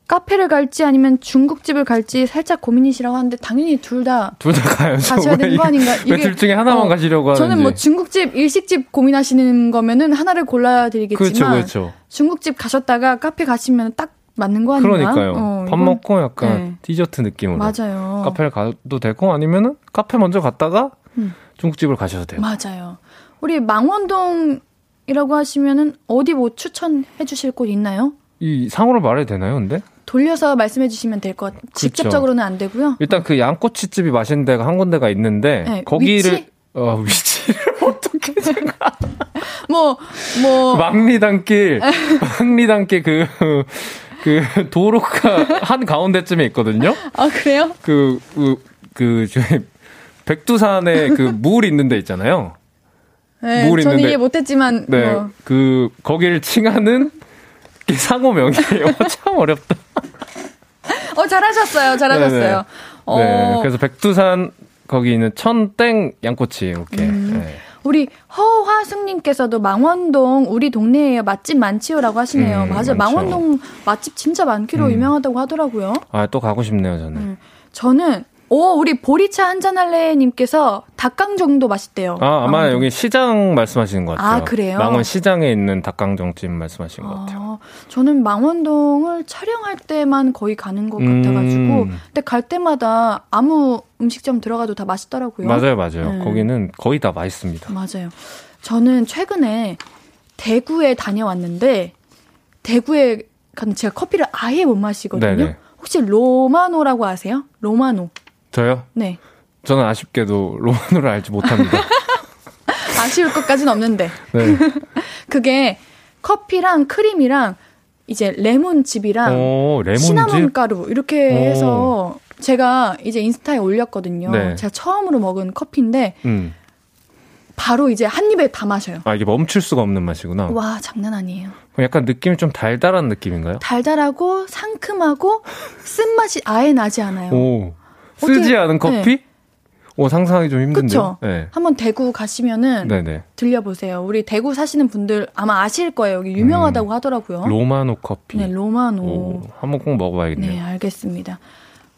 카페를 갈지 아니면 중국집을 갈지 살짝 고민이시라고 하는데 당연히 둘 다 둘 다 가야죠. 가셔야 되는 거 아닌가? 이게 둘 중에 하나만 어, 가시려고 하는지. 저는 뭐 중국집, 일식집 고민하시는 거면은 하나를 골라야 드리겠지만 그렇죠, 그렇죠. 중국집 가셨다가 카페 가시면 딱 맞는 거 아닌가? 그러니까요. 어, 밥 먹고 약간 네. 디저트 느낌으로 맞아요. 카페를 가도 되고 아니면은 카페 먼저 갔다가 음. 중국집을 가셔도 돼요. 맞아요. 우리 망원동이라고 하시면은 어디 뭐 추천해 주실 곳 있나요? 이 상호로 말해도 되나요, 근데? 돌려서 말씀해 주시면 될 것 같아요. 그렇죠. 직접적으로는 안 되고요. 일단 그 양꼬치집이 맛있는 데가 한 군데가 있는데 네, 거기를 위치? 어 위치를 어떻게 생각? 뭐뭐 뭐. 막리단길 막리단길 그 그 도로가 한 가운데쯤에 있거든요. 아 그래요? 그그그 저희 백두산에 그 물 있는 데 있잖아요. 네, 물 저는 이해 못했지만 네, 뭐. 그 거기를 칭하는 상호명이에요. 참 어렵다. 어, 잘하셨어요. 잘하셨어요. 어. 네. 그래서 백두산 거기 있는 천땡 양꼬치 이렇게. 음. 네. 우리 허화승님께서도 망원동 우리 동네에요 맛집 많지요라고 하시네요. 음, 맞아요. 많죠. 망원동 맛집 진짜 많기로 음. 유명하다고 하더라고요. 아 또 가고 싶네요 저는. 음. 저는 오, 우리 보리차 한잔 할래 님께서 닭강정도 맛있대요. 아, 아마 망원동. 여기 시장 말씀하시는 것 같아요. 아, 그래요? 망원 시장에 있는 닭강정집 말씀하시는 아, 것 같아요. 저는 망원동을 촬영할 때만 거의 가는 것 음. 같아 가지고, 근데 갈 때마다 아무 음식점 들어가도 다 맛있더라고요. 맞아요, 맞아요. 네. 거기는 거의 다 맛있습니다. 맞아요. 저는 최근에 대구에 다녀왔는데, 대구에 가는 제가 커피를 아예 못 마시거든요. 네네. 혹시 로마노라고 아세요? 로마노. 저요? 네. 저는 아쉽게도 로마노를 알지 못합니다. 아쉬울 것까지는 없는데. 네. 그게 커피랑 크림이랑 이제 레몬즙이랑 오? 시나몬 가루 이렇게 오. 해서 제가 이제 인스타에 올렸거든요. 네. 제가 처음으로 먹은 커피인데 음. 바로 이제 한 입에 다 마셔요. 아 이게 멈출 수가 없는 맛이구나. 와 장난 아니에요. 약간 느낌이 좀 달달한 느낌인가요? 달달하고 상큼하고 쓴 맛이 아예 나지 않아요. 오 쓰지 않은 커피? 네. 오 상상하기 좀 힘든데요. 네. 한번 대구 가시면은 네네. 들려보세요. 우리 대구 사시는 분들 아마 아실 거예요. 여기 유명하다고 음, 하더라고요. 로마노 커피. 네, 로마노. 오, 한번 꼭 먹어봐야겠네요. 네, 알겠습니다.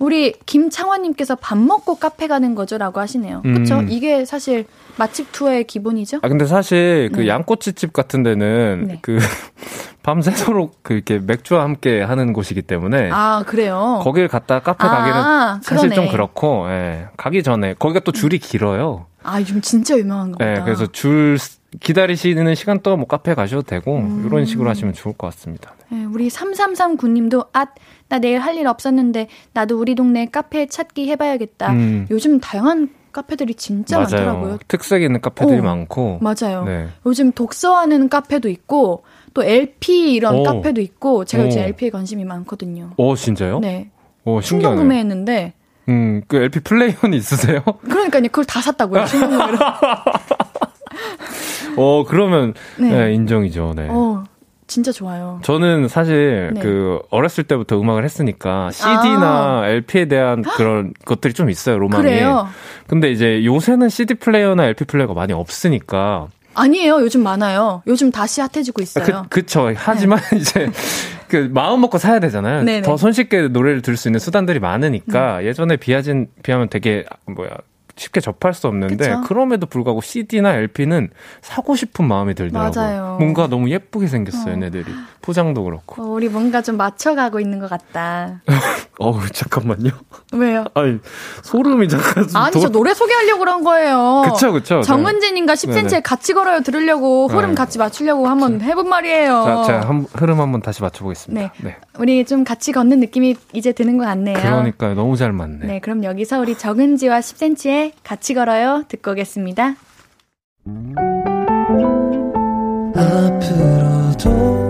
우리 김창환님께서 밥 먹고 카페 가는 거죠라고 하시네요. 그렇죠? 음. 이게 사실 맛집 투어의 기본이죠. 아 근데 사실 그 네. 양꼬치집 같은 데는 네. 그 밤새도록 그 이렇게 맥주와 함께 하는 곳이기 때문에 아 그래요. 거길 갔다 카페 아, 가기는 사실 그러네. 좀 그렇고 예. 가기 전에 거기가 또 줄이 길어요. 아 요즘 진짜 유명한 거다. 예, 그래서 줄 기다리시는 시간 동안 뭐 카페 가셔도 되고 음. 이런 식으로 하시면 좋을 것 같습니다. 네, 우리 3339님도 아, 나 내일 할 일 없었는데 나도 우리 동네 카페 찾기 해봐야겠다. 음. 요즘 다양한 카페들이 진짜 맞아요. 많더라고요. 특색 있는 카페들이 오, 많고. 맞아요. 네. 요즘 독서하는 카페도 있고 또 LP 이런 오. 카페도 있고 제가 요즘 LP에 관심이 많거든요. 오 진짜요? 네. 오 신기하네. 구매했는데. 음, 그 LP 플레이어는 있으세요? 그러니까요. 그걸 다 샀다고요. 충동 구매로. 어, 그러면 네. 네, 인정이죠. 네. 어, 진짜 좋아요. 저는 사실 네. 그 어렸을 때부터 음악을 했으니까 CD나 아. LP에 대한 그런 것들이 좀 있어요, 로망이. 그래요? 근데 이제 요새는 CD 플레이어나 LP 플레이어가 많이 없으니까 아니에요. 요즘 많아요. 요즘 다시 핫해지고 있어요. 그, 그쵸. 하지만 네. 이제 그 마음 먹고 사야 되잖아요. 네네. 더 손쉽게 노래를 들을 수 있는 수단들이 많으니까 음. 예전에 비하진 비하면 되게 뭐야 쉽게 접할 수 없는데 그쵸? 그럼에도 불구하고 CD나 LP는 사고 싶은 마음이 들더라고요. 맞아요. 뭔가 너무 예쁘게 생겼어요, 어. 얘네들이. 포장도 그렇고. 어, 우리 뭔가 좀 맞춰가고 있는 것 같다. 어우, 잠깐만요. 왜요? 아니, 소름이 잠깐. 아니, 도... 저 노래 소개하려고 그런 거예요. 그쵸, 그쵸. 정은진인가 10cm에 네네. 같이 걸어요 들으려고 흐름 네. 같이 맞추려고 한번 해본 말이에요. 자, 제가 한, 흐름 한번 다시 맞춰보겠습니다. 네. 네. 우리 좀 같이 걷는 느낌이 이제 드는 것 같네요. 그러니까요. 너무 잘 맞네. 네, 그럼 여기서 우리 정은지와 10cm의 같이 걸어요 듣고 오겠습니다. 앞으로도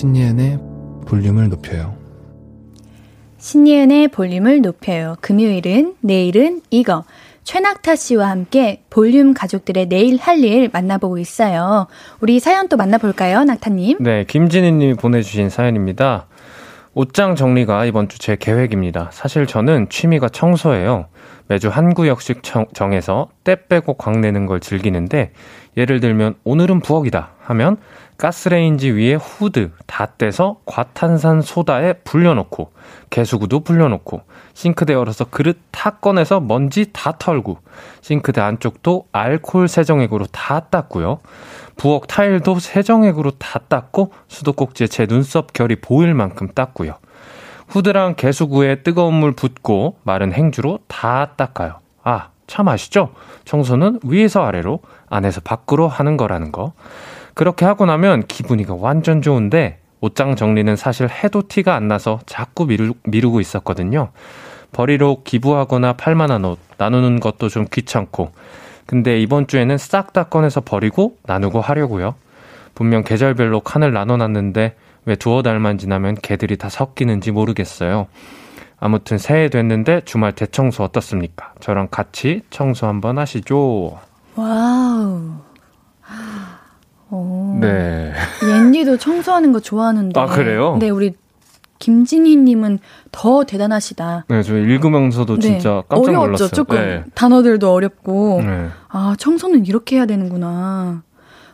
신예은의 볼륨을 높여요 신예은의 볼륨을 높여요 금요일은 내일은 이거 최낙타 씨와 함께 볼륨 가족들의 내일 할 일 만나보고 있어요. 우리 사연 또 만나볼까요, 낙타님? 네, 김진희 님이 보내주신 사연입니다. 옷장 정리가 이번 주 제 계획입니다. 사실 저는 취미가 청소예요. 매주 한 구역씩 정 해서 때 빼고 광내는 걸 즐기는데 예를 들면 오늘은 부엌이다 하면 가스레인지 위에 후드 다 떼서 과탄산 소다에 불려놓고 개수구도 불려놓고 싱크대 열어서 그릇 다 꺼내서 먼지 다 털고 싱크대 안쪽도 알콜 세정액으로 다 닦고요. 부엌 타일도 세정액으로 다 닦고 수도꼭지에 제 눈썹 결이 보일 만큼 닦고요. 후드랑 개수구에 뜨거운 물 붓고 마른 행주로 다 닦아요. 아, 참 아시죠? 청소는 위에서 아래로, 안에서 밖으로 하는 거라는 거. 그렇게 하고 나면 기분이가 완전 좋은데 옷장 정리는 사실 해도 티가 안 나서 자꾸 미루, 미루고 있었거든요. 버리로 기부하거나 팔만한 옷 나누는 것도 좀 귀찮고 근데 이번 주에는 싹 다 꺼내서 버리고 나누고 하려고요. 분명 계절별로 칸을 나눠놨는데 왜 두어 달만 지나면 개들이 다 섞이는지 모르겠어요. 아무튼 새해 됐는데 주말 대청소 어떻습니까? 저랑 같이 청소 한번 하시죠. 와우. 오. 네. 옌디도 청소하는 거 좋아하는데. 아, 그래요? 네, 우리 김진희님은 더 대단하시다. 네, 저 읽으면서도 네. 진짜 깜짝 어려웠죠, 놀랐어요. 조금 네. 단어들도 어렵고. 네. 아, 청소는 이렇게 해야 되는구나.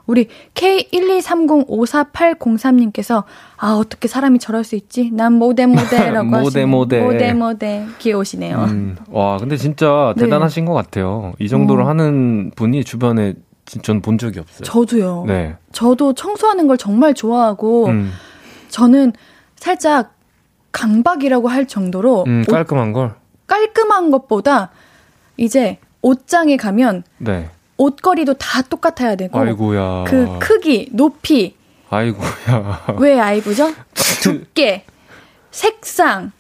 우리 K123054803님께서 아 어떻게 사람이 저럴 수 있지? 난 모대라고 모대 하시네. 모대 모대 모대 귀여우시네요. 음, 와 근데 진짜 네. 대단하신 네. 것 같아요. 이 정도로 어. 하는 분이 주변에 전 본 적이 없어요. 저도요. 네. 저도 청소하는 걸 정말 좋아하고 음. 저는 살짝 강박이라고 할 정도로 음, 깔끔한 걸 깔끔한 것보다 이제 옷장에 가면 네. 옷걸이도 다 똑같아야 되고 아이고야. 그 크기, 높이 아이고야. 왜 아이고죠? 두께, 색상,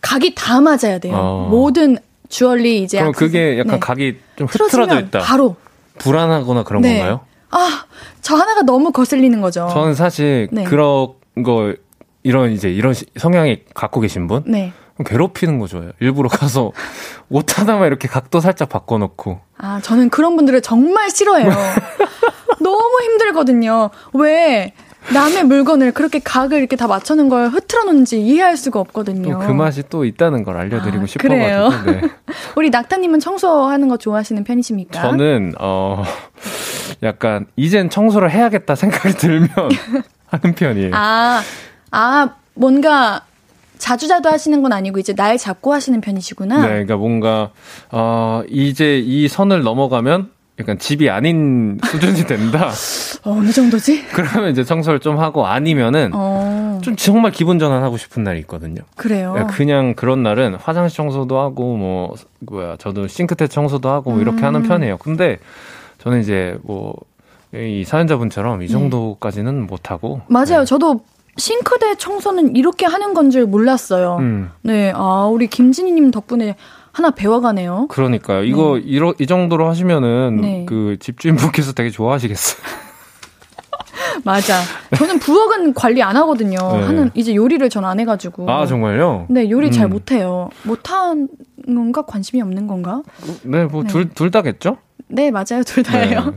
각이 다 맞아야 돼요. 어. 모든 주얼리 이제 그럼 그게 약간 네. 각이 좀 흐트러져 있다. 바로 불안하거나 그런 네. 건가요? 아, 저 하나가 너무 거슬리는 거죠. 저는 사실 네. 그런 거 이런 이제 이런 성향이 갖고 계신 분 네. 괴롭히는 거 좋아해요. 일부러 가서 옷 하나만 이렇게 각도 살짝 바꿔놓고. 아, 저는 그런 분들을 정말 싫어해요. 너무 힘들거든요. 왜 남의 물건을 그렇게 각을 이렇게 다 맞춰놓은 걸 흐트러 놓는지 이해할 수가 없거든요. 그 맛이 또 있다는 걸 알려드리고 아, 싶어가지고. 네. 우리 낙타님은 청소하는 거 좋아하시는 편이십니까? 저는 어 약간 이젠 청소를 해야겠다 생각이 들면 하는 편이에요. 아, 아 뭔가 자주자주 하시는 건 아니고 이제 날 잡고 하시는 편이시구나. 네, 그러니까 뭔가 어 이제 이 선을 넘어가면 약간 집이 아닌 수준이 된다. 어, 어느 정도지? 그러면 이제 청소를 좀 하고 아니면은 어. 좀 정말 기분 전환하고 싶은 날이 있거든요. 그래요. 네, 그냥 그런 날은 화장실 청소도 하고 뭐 뭐야 저도 싱크대 청소도 하고 뭐 이렇게 음. 하는 편이에요. 근데 저는 이제 뭐 이 사연자분처럼 이 네. 정도까지는 네. 못 하고 맞아요. 네. 저도 싱크대 청소는 이렇게 하는 건 줄 몰랐어요. 음. 네, 아 우리 김진희님 덕분에 하나 배워가네요. 그러니까요. 이거 네. 이러, 이 정도로 하시면은 네. 그 집주인분께서 되게 좋아하시겠어요. 맞아. 저는 부엌은 관리 안 하거든요. 네. 하는 이제 요리를 전 안 해가지고. 아 정말요? 네, 요리 음. 잘 못해요. 못하는 건가 관심이 없는 건가? 네, 뭐 둘 둘 다겠죠? 네, 맞아요, 둘 다예요.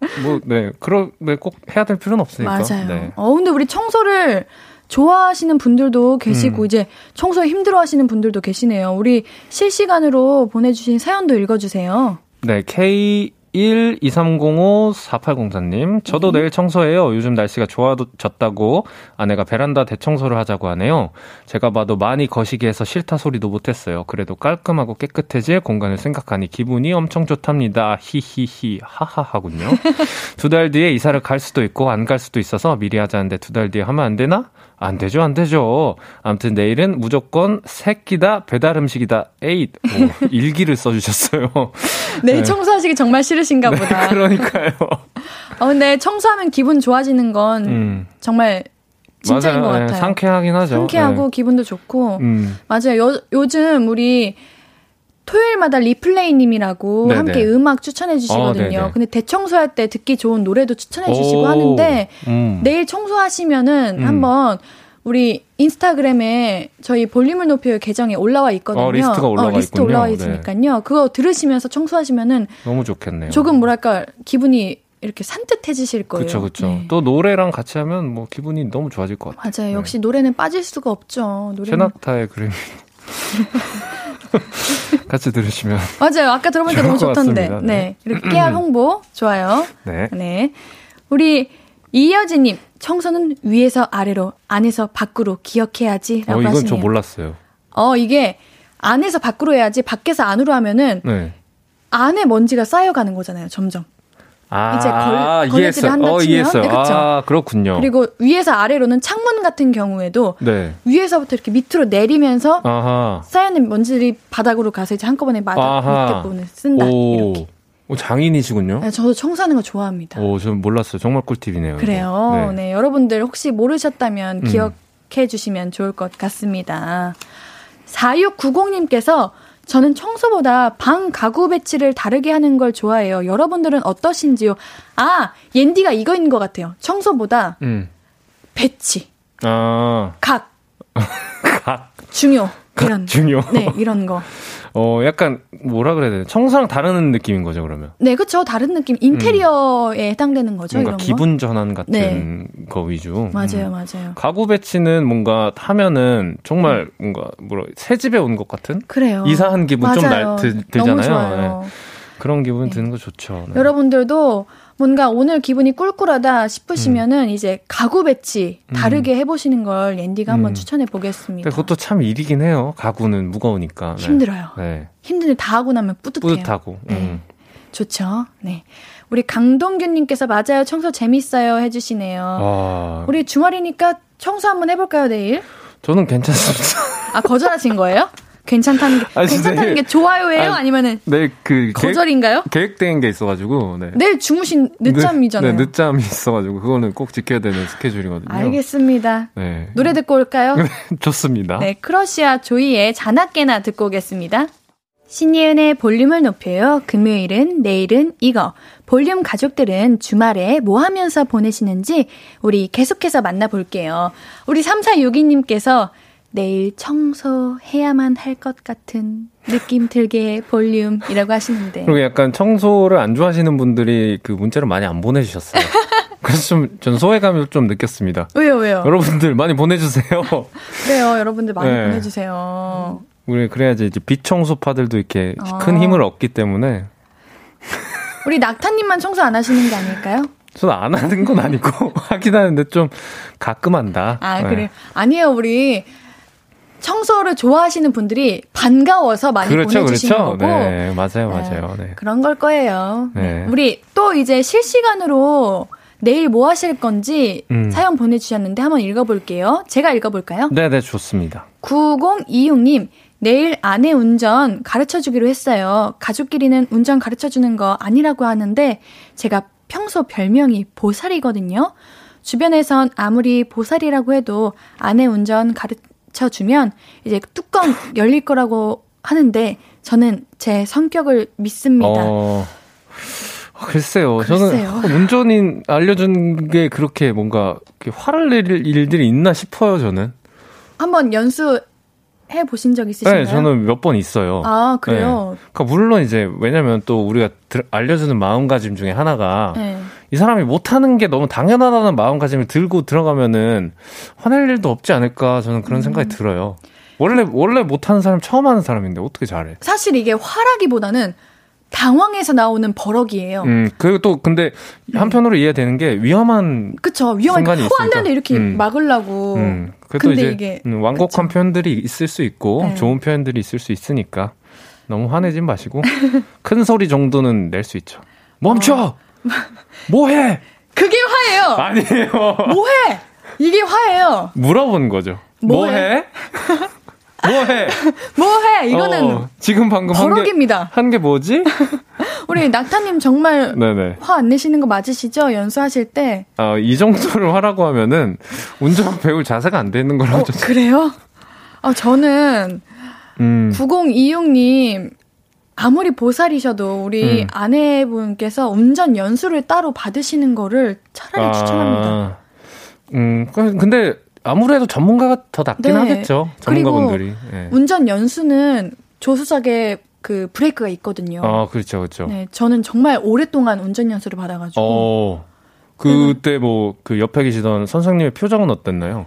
네. 뭐, 네, 그러, 네, 꼭 해야 될 필요는 없으니까. 맞아요. 네. 어, 근데 우리 청소를 좋아하시는 분들도 계시고 음. 이제 청소 힘들어하시는 분들도 계시네요. 우리 실시간으로 보내주신 사연도 읽어주세요. 네, K 12305-4804님, 저도 네. 내일 청소해요. 요즘 날씨가 좋아졌다고 아내가 베란다 대청소를 하자고 하네요. 제가 봐도 많이 거시기 해서 싫다 소리도 못했어요. 그래도 깔끔하고 깨끗해질 공간을 생각하니 기분이 엄청 좋답니다. 히히히, 하하하군요. 두 달 뒤에 이사를 갈 수도 있고 안 갈 수도 있어서 미리 하자는데 두 달 뒤에 하면 안 되나? 안 되죠, 안 되죠. 아무튼 내일은 무조건 새끼다, 배달 음식이다, 에잇. 오, 일기를 써주셨어요. 네, 청소하시기 정말 싫으신가 네, 보다. 그러니까요. 어, 근데 청소하면 기분 좋아지는 건 음. 정말 진짜인 맞아요. 것 네, 같아요. 네, 상쾌하긴 하죠. 상쾌하고 네. 기분도 좋고. 음. 맞아요. 요, 요즘 우리 토요일마다 리플레이님이라고 네네. 함께 음악 추천해 주시거든요. 어, 근데 대청소할 때 듣기 좋은 노래도 추천해 주시고 오, 하는데 음. 내일 청소하시면은 음. 한번 우리 인스타그램에 저희 볼륨을 높여 계정에 올라와 있거든요. 어, 리스트가 올라와 어, 리스트. 올라와 네. 있으니까요. 네. 그거 들으시면서 청소하시면은 너무 좋겠네요. 조금 뭐랄까 기분이 이렇게 산뜻해지실 거예요. 그렇죠, 그렇죠. 네. 또 노래랑 같이 하면 뭐 기분이 너무 좋아질 것 같아요. 맞아요. 역시 네. 노래는 빠질 수가 없죠. 노래는... 세나타의 그림이 같이 들으시면 맞아요. 아까 들어보니까 너무 좋던데. 네. 네. 이렇게 깨알 홍보 좋아요. 네. 네. 우리 이여진님 청소는 위에서 아래로 안에서 밖으로 기억해야지 라고 어, 이건 하시네요. 저 몰랐어요. 어 이게 안에서 밖으로 해야지 밖에서 안으로 하면은 네. 안에 먼지가 쌓여가는 거잖아요. 점점. 아, 이제 걸, 걸레질을 한다 어, 치면 네, 그렇죠. 아, 그렇군요. 그리고 위에서 아래로는 창문 같은 경우에도 네. 위에서부터 이렇게 밑으로 내리면서 아하. 쌓여있는 먼지들이 바닥으로 가서 이제 한꺼번에 맞아 밑에 쓴다 오. 이렇게. 오, 장인이시군요. 네, 저도 청소하는 거 좋아합니다. 오, 저는 몰랐어요. 정말 꿀팁이네요. 그래요. 네. 네. 여러분들 혹시 모르셨다면 음. 기억해 주시면 좋을 것 같습니다. 4690님께서 저는 청소보다 방 가구 배치를 다르게 하는 걸 좋아해요. 여러분들은 어떠신지요? 아, 옌디가 이거인 것 같아요. 청소보다 음. 배치. 아. 각. 각. 중요. 이런. 중요. 네, 이런 거. 어, 약간 뭐라 그래야 되나? 청소랑 다른 느낌인 거죠, 그러면. 네, 그렇죠. 다른 느낌. 인테리어에 음. 해당되는 거죠, 뭔가 기분 전환 같은 네. 거 위주. 맞아요, 음. 맞아요. 가구 배치는 뭔가 하면은 정말 음. 뭔가 뭐라 새 집에 온 것 같은? 그래요. 이사한 기분 좀 날, 들, 들잖아요. 네. 그런 기분 네. 드는 거 좋죠. 네. 여러분들도 뭔가 오늘 기분이 꿀꿀하다 싶으시면은 음. 이제 가구 배치 다르게 음. 해보시는 걸 앤디가 한번 음. 추천해 보겠습니다. 그것도 참 일이긴 해요. 가구는 무거우니까. 네. 힘들어요. 네. 힘든데 다 하고 나면 뿌듯해요. 뿌듯하고. 네. 음. 좋죠. 네. 우리 강동균님께서 맞아요. 청소 재밌어요. 해주시네요. 아... 우리 주말이니까 청소 한번 해볼까요, 내일? 저는 괜찮습니다. 아, 거절하신 거예요? 괜찮다는 게 아니, 괜찮다는 게 좋아요예요? 아니, 면은 네, 그 거절인가요? 계획, 된게 있어가지고 네. 내일 주무신 늦잠이잖아요. 네, 네, 늦잠이 있어가지고 그거는 꼭 지켜야 되는 스케줄이거든요. 알겠습니다. 네. 노래 듣고 올까요? 좋습니다. 네, 크러쉬와 조이의 자나깨나 듣고 오겠습니다. 신예은의 볼륨을 높여요. 금요일은 내일은 이거. 볼륨 가족들은 주말에 뭐 하면서 보내시는지 우리 계속해서 만나볼게요. 우리 3462님께서 내일 청소해야만 할 것 같은 느낌 들게 볼륨이라고 하시는데. 그리고 약간 청소를 안 좋아하시는 분들이 그 문자를 많이 안 보내주셨어요. 그래서 좀, 전 소외감을 좀 느꼈습니다. 왜요, 왜요? 여러분들 많이 보내주세요. 그래요, 여러분들 많이 네. 보내주세요. 우리 그래야지 이제 비청소파들도 이렇게 어. 큰 힘을 얻기 때문에. 우리 낙타님만 청소 안 하시는 게 아닐까요? 저는 안 하는 건 아니고 하긴 하는데 좀 가끔 한다. 아, 네. 그래요? 아니에요, 우리 청소를 좋아하시는 분들이 반가워서 많이 그렇죠, 보내주시는 그렇죠. 거고. 네, 맞아요, 맞아요. 네. 그런 걸 거예요. 네. 네. 우리 또 이제 실시간으로 내일 뭐 하실 건지 음. 사연 보내주셨는데 한번 읽어볼게요. 제가 읽어볼까요? 네, 네, 좋습니다. 9026님, 내일 아내 운전 가르쳐 주기로 했어요. 가족끼리는 운전 가르쳐 주는 거 아니라고 하는데 제가 평소 별명이 보살이거든요. 주변에선 아무리 보살이라고 해도 아내 운전 가르 쳐 주면 이제 뚜껑 열릴 거라고 하는데 저는 제 성격을 믿습니다. 어... 글쎄요. 글쎄요. 저는 운전인 알려준 게 그렇게 뭔가 화를 낼 일들이 있나 싶어요, 저는. 한번 연수 해 보신 적 있으신가요? 네, 저는 몇 번 있어요. 아, 그래요? 네. 그러니까 물론 이제 왜냐면 또 우리가 들, 알려주는 마음가짐 중에 하나가 네. 이 사람이 못하는 게 너무 당연하다는 마음가짐을 들고 들어가면은 화낼 일도 없지 않을까 저는 그런 음. 생각이 들어요. 원래 원래 못하는 사람 처음 하는 사람인데 어떻게 잘해? 사실 이게 화라기보다는 당황해서 나오는 버럭이에요. 음, 그리고 또 근데 한편으로 음. 이해되는 게 위험한 그쵸 위험한 순간이 있으니까. 호안되는데 이렇게 음. 막으려고. 음, 그래도 이제 이게, 음, 완곡한 그쵸. 표현들이 있을 수 있고 네. 좋은 표현들이 있을 수 있으니까 너무 화내지 마시고 큰 소리 정도는 낼 수 있죠. 멈춰. 어. 뭐해? 그게 화예요. 아니에요. 뭐해? 이게 화예요. 물어본 거죠. 뭐해? 뭐 뭐해? 뭐해? 이거는 어, 지금 방금 버럭입니다. 한 게 뭐지? 우리 낙타님 정말 화 안 내시는 거 맞으시죠? 연수하실 때? 아, 이 정도를 화라고 하면은 운전 배울 자세가 안 되는 거라고. 어, 그래요? 아, 저는 음. 9026님 아무리 보살이셔도 우리 음. 아내분께서 운전 연수를 따로 받으시는 거를 차라리 아, 추천합니다. 음, 근데 아무래도 전문가가 더 낫긴 네. 하겠죠. 전문가분들이. 네. 운전 연수는 조수석에 그 브레이크가 있거든요. 아, 그렇죠, 그렇죠. 네, 저는 정말 오랫동안 운전 연수를 받아가지고. 어, 그때 뭐 그 옆에 계시던 선생님의 표정은 어땠나요?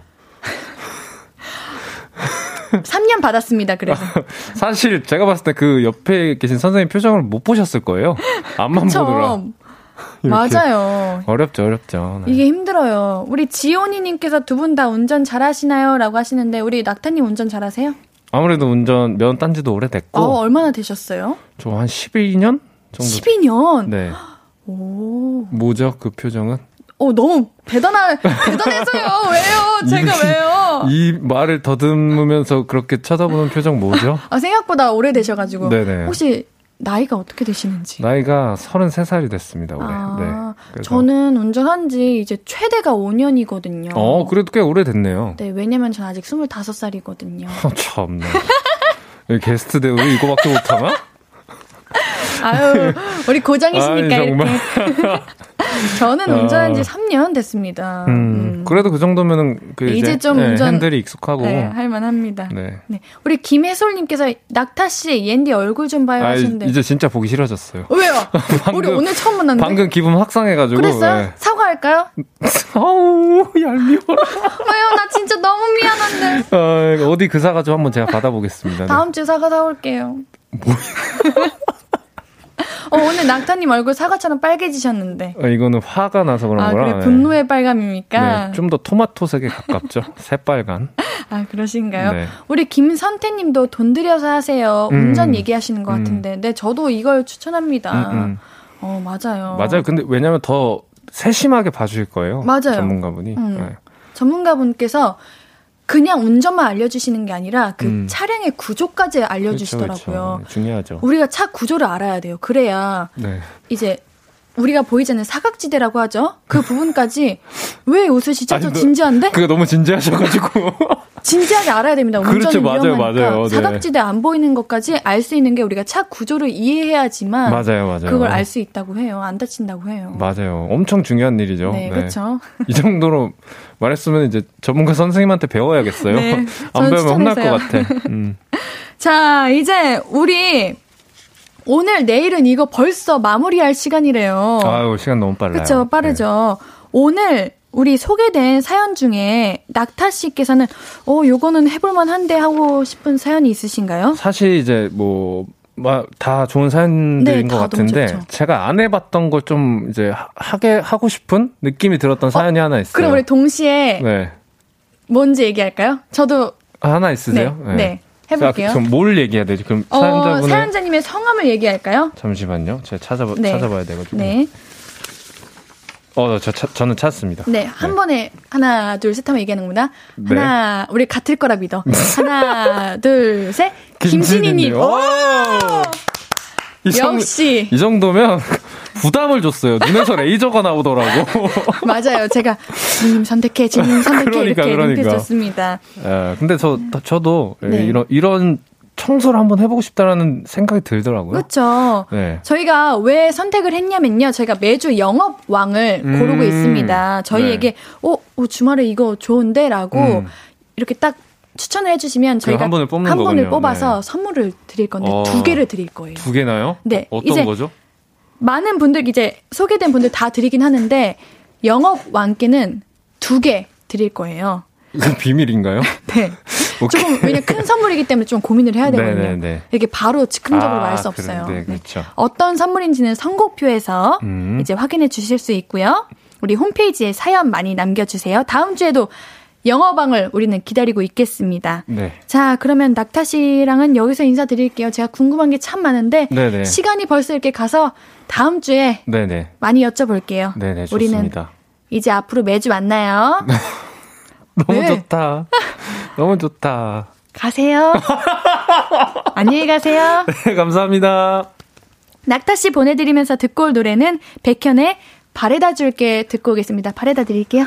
3년 받았습니다, 그래서. 사실 제가 봤을 때 그 옆에 계신 선생님 표정을 못 보셨을 거예요. 그쵸. 보느라. 맞아요. 어렵죠, 어렵죠. 네. 이게 힘들어요. 우리 지온이님께서 두 분 다 운전 잘하시나요? 라고 하시는데, 우리 낙타님 운전 잘하세요? 아무래도 운전 면 딴지도 오래됐고. 어, 얼마나 되셨어요? 저 한 12년 정도. 12년? 네. 오. 뭐죠, 그 표정은? 어, 너무 대단한, 대단해서요. 왜요? 제가 이, 왜요? 이 말을 더듬으면서 그렇게 쳐다보는 표정 뭐죠? 아, 생각보다 오래되셔가지고. 네네. 혹시 나이가 어떻게 되시는지? 나이가 33살이 됐습니다, 올해. 아, 네. 저는 운전한 지 이제 최대가 5년이거든요. 어, 그래도 꽤 오래됐네요. 네, 왜냐면 전 아직 25살이거든요. 참나. 게스트 대우로 이거밖에 못하나? 아유, 우리 고정이시니까 아이, 이렇게. 저는 운전한 지 아. 3년 됐습니다. 음, 음. 그래도 그 정도면은 그 이제, 이제 좀 네, 운전 핸들이 익숙하고 네, 할만합니다. 네. 네. 우리 김혜솔님께서 낙타 씨 옌디 얼굴 좀 봐요 아, 하시는데 이제 진짜 보기 싫어졌어요. 왜요? 방금, 우리 오늘 처음 만났는데. 방금 기분 확상해가지고. 그랬어요? 네. 사과할까요? 아우 얄미워라. 왜요? 나 진짜 너무 미안한데. 어, 어디 그 사과 좀 한번 제가 받아보겠습니다. 다음 주에 사과 사올게요. 뭐? 어, 오늘 낙타님 얼굴 사과처럼 빨개지셨는데. 어, 이거는 화가 나서 그런 아, 거라. 그래, 분노의 네. 빨감입니까? 네, 좀더 토마토색에 가깝죠. 새빨간. 아, 그러신가요? 네. 우리 김선태 님도 돈 들여서 하세요. 음, 운전 얘기하시는 것 음. 같은데. 네, 저도 이걸 추천합니다. 음, 음. 어, 맞아요. 맞아요. 근데 왜냐면 더 세심하게 봐주실 거예요. 맞아요. 전문가분이. 음. 네. 전문가분께서 그냥 운전만 알려주시는 게 아니라 그 음. 차량의 구조까지 알려주시더라고요. 그렇죠, 그렇죠. 중요하죠. 우리가 차 구조를 알아야 돼요. 그래야 네. 이제 우리가 보이지 않는 사각지대라고 하죠. 그 부분까지 왜 웃으시죠? 아니, 저 진지한데? 그게 너무 진지하셔가지고. 진지하게 알아야 됩니다. 운전은 그렇죠, 맞아요. 맞아요. 네. 사각지대 안 보이는 것까지 알 수 있는 게 우리가 차 구조를 이해해야지만 맞아요, 맞아요. 그걸 알 수 있다고 해요. 안 다친다고 해요. 맞아요. 엄청 중요한 일이죠. 네, 네. 그렇죠. 이 정도로 말했으면 이제 전문가 선생님한테 배워야겠어요. 네, 안 배우면 혼날 것 같아. 음. 자, 이제 우리 오늘 내일은 이거 벌써 마무리할 시간이래요. 아유, 시간 너무 빨라요. 그렇죠. 빠르죠. 네. 오늘 우리 소개된 사연 중에 낙타 씨께서는 어 요거는 해볼 만 한데 하고 싶은 사연이 있으신가요? 사실 이제 뭐다 좋은 사연들인 네, 것 같은데 제가 안 해봤던 걸 좀 이제 하게 하고 싶은 느낌이 들었던 어, 사연이 하나 있어요. 그럼 우리 동시에 네. 뭔지 얘기할까요? 저도 아, 하나 있으세요? 네. 네. 네. 해볼게요. 자, 그럼 뭘 얘기해야 되지? 그럼 어, 사연자분의 사연자님의 성함을 얘기할까요? 잠시만요. 제가 찾아봐 네. 찾아봐야 되거든요. 네. 어, 저, 저 저는 찾았습니다. 네, 한 네. 번에 하나, 둘, 셋 하면 얘기하는 구나 네. 하나, 우리 같을 거라 믿어. 하나, 둘, 셋. 김진희님. 오! 이 역시. 이 정도면 부담을 줬어요. 눈에서 레이저가 나오더라고. 맞아요. 제가 진님 선택해, 진님 선택해 그러니까, 이렇게 그러니까. 눈빛 줬습니다. 예, 근데 저 저도 네. 이런 이런 청소를 한번 해보고 싶다라는 생각이 들더라고요. 그렇죠. 네. 저희가 왜 선택을 했냐면요. 저희가 매주 영업왕을 음, 고르고 있습니다. 저희에게 네. 어, 어, 주말에 이거 좋은데라고 음. 이렇게 딱 추천을 해주시면 그 저희가 한 분을, 한 분을 뽑아서 네. 선물을 드릴 건데 어, 두 개를 드릴 거예요. 두 개나요? 네. 어떤 거죠? 많은 분들 이제 소개된 분들 다 드리긴 하는데 영업 왕께는 두 개 드릴 거예요. 이건 비밀인가요? 네. 조금 왜냐 큰 선물이기 때문에 좀 고민을 해야 되거든요. 네네네. 네, 네. 이렇게 바로 즉흥적으로 아, 말할 수 없어요. 네, 그렇죠. 네. 어떤 선물인지는 선곡표에서 음. 이제 확인해 주실 수 있고요. 우리 홈페이지에 사연 많이 남겨주세요. 다음 주에도 영어방을 우리는 기다리고 있겠습니다. 네. 자, 그러면 낙타 씨랑은 여기서 인사드릴게요. 제가 궁금한 게 참 많은데 네네. 시간이 벌써 이렇게 가서 다음 주에 네네. 많이 여쭤볼게요. 네네, 좋습니다. 우리는 이제 앞으로 매주 만나요. 너무 네. 좋다. 너무 좋다. 가세요. 안녕히 가세요. 네, 감사합니다. 낙타 씨 보내드리면서 듣고 올 노래는 백현의 바래다 줄게 듣고 오겠습니다. 바래다 드릴게요.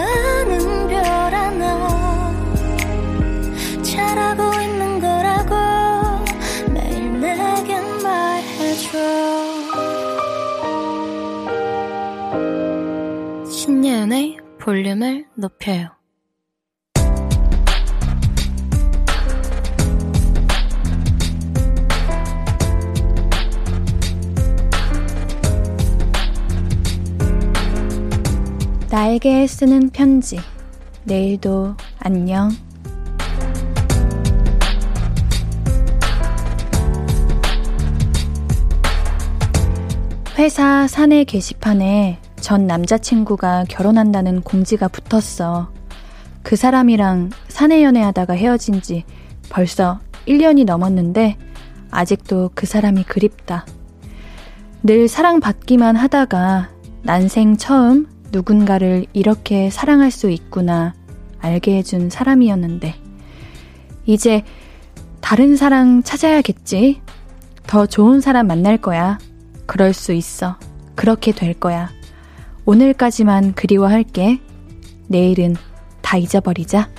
볼륨을 높여요 나에게 쓰는 편지. 내일도 안녕. 회사 사내 게시판에 전 남자친구가 결혼한다는 공지가 붙었어. 그 사람이랑 사내 연애하다가 헤어진 지 벌써 1년이 넘었는데 아직도 그 사람이 그립다. 늘 사랑받기만 하다가 난생 처음 누군가를 이렇게 사랑할 수 있구나 알게 해준 사람이었는데, 이제 다른 사랑 찾아야겠지? 더 좋은 사람 만날 거야. 그럴 수 있어. 그렇게 될 거야. 오늘까지만 그리워할게. 내일은 다 잊어버리자.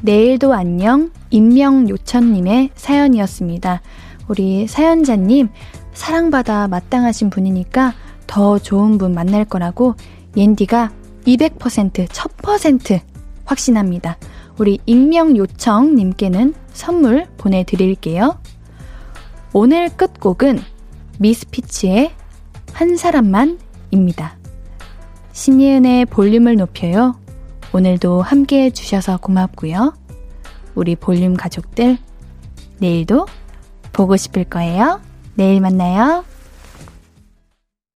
내일도 안녕 임명 요천님의 사연이었습니다. 우리 사연자님 사랑받아 마땅하신 분이니까 더 좋은 분 만날 거라고 옌디가 200% 1000% 확신합니다. 우리 익명 요청님께는 선물 보내드릴게요. 오늘 끝곡은 미스피치의 한 사람만입니다. 신예은의 볼륨을 높여요. 오늘도 함께 해주셔서 고맙고요. 우리 볼륨 가족들, 내일도 보고 싶을 거예요. 내일 만나요.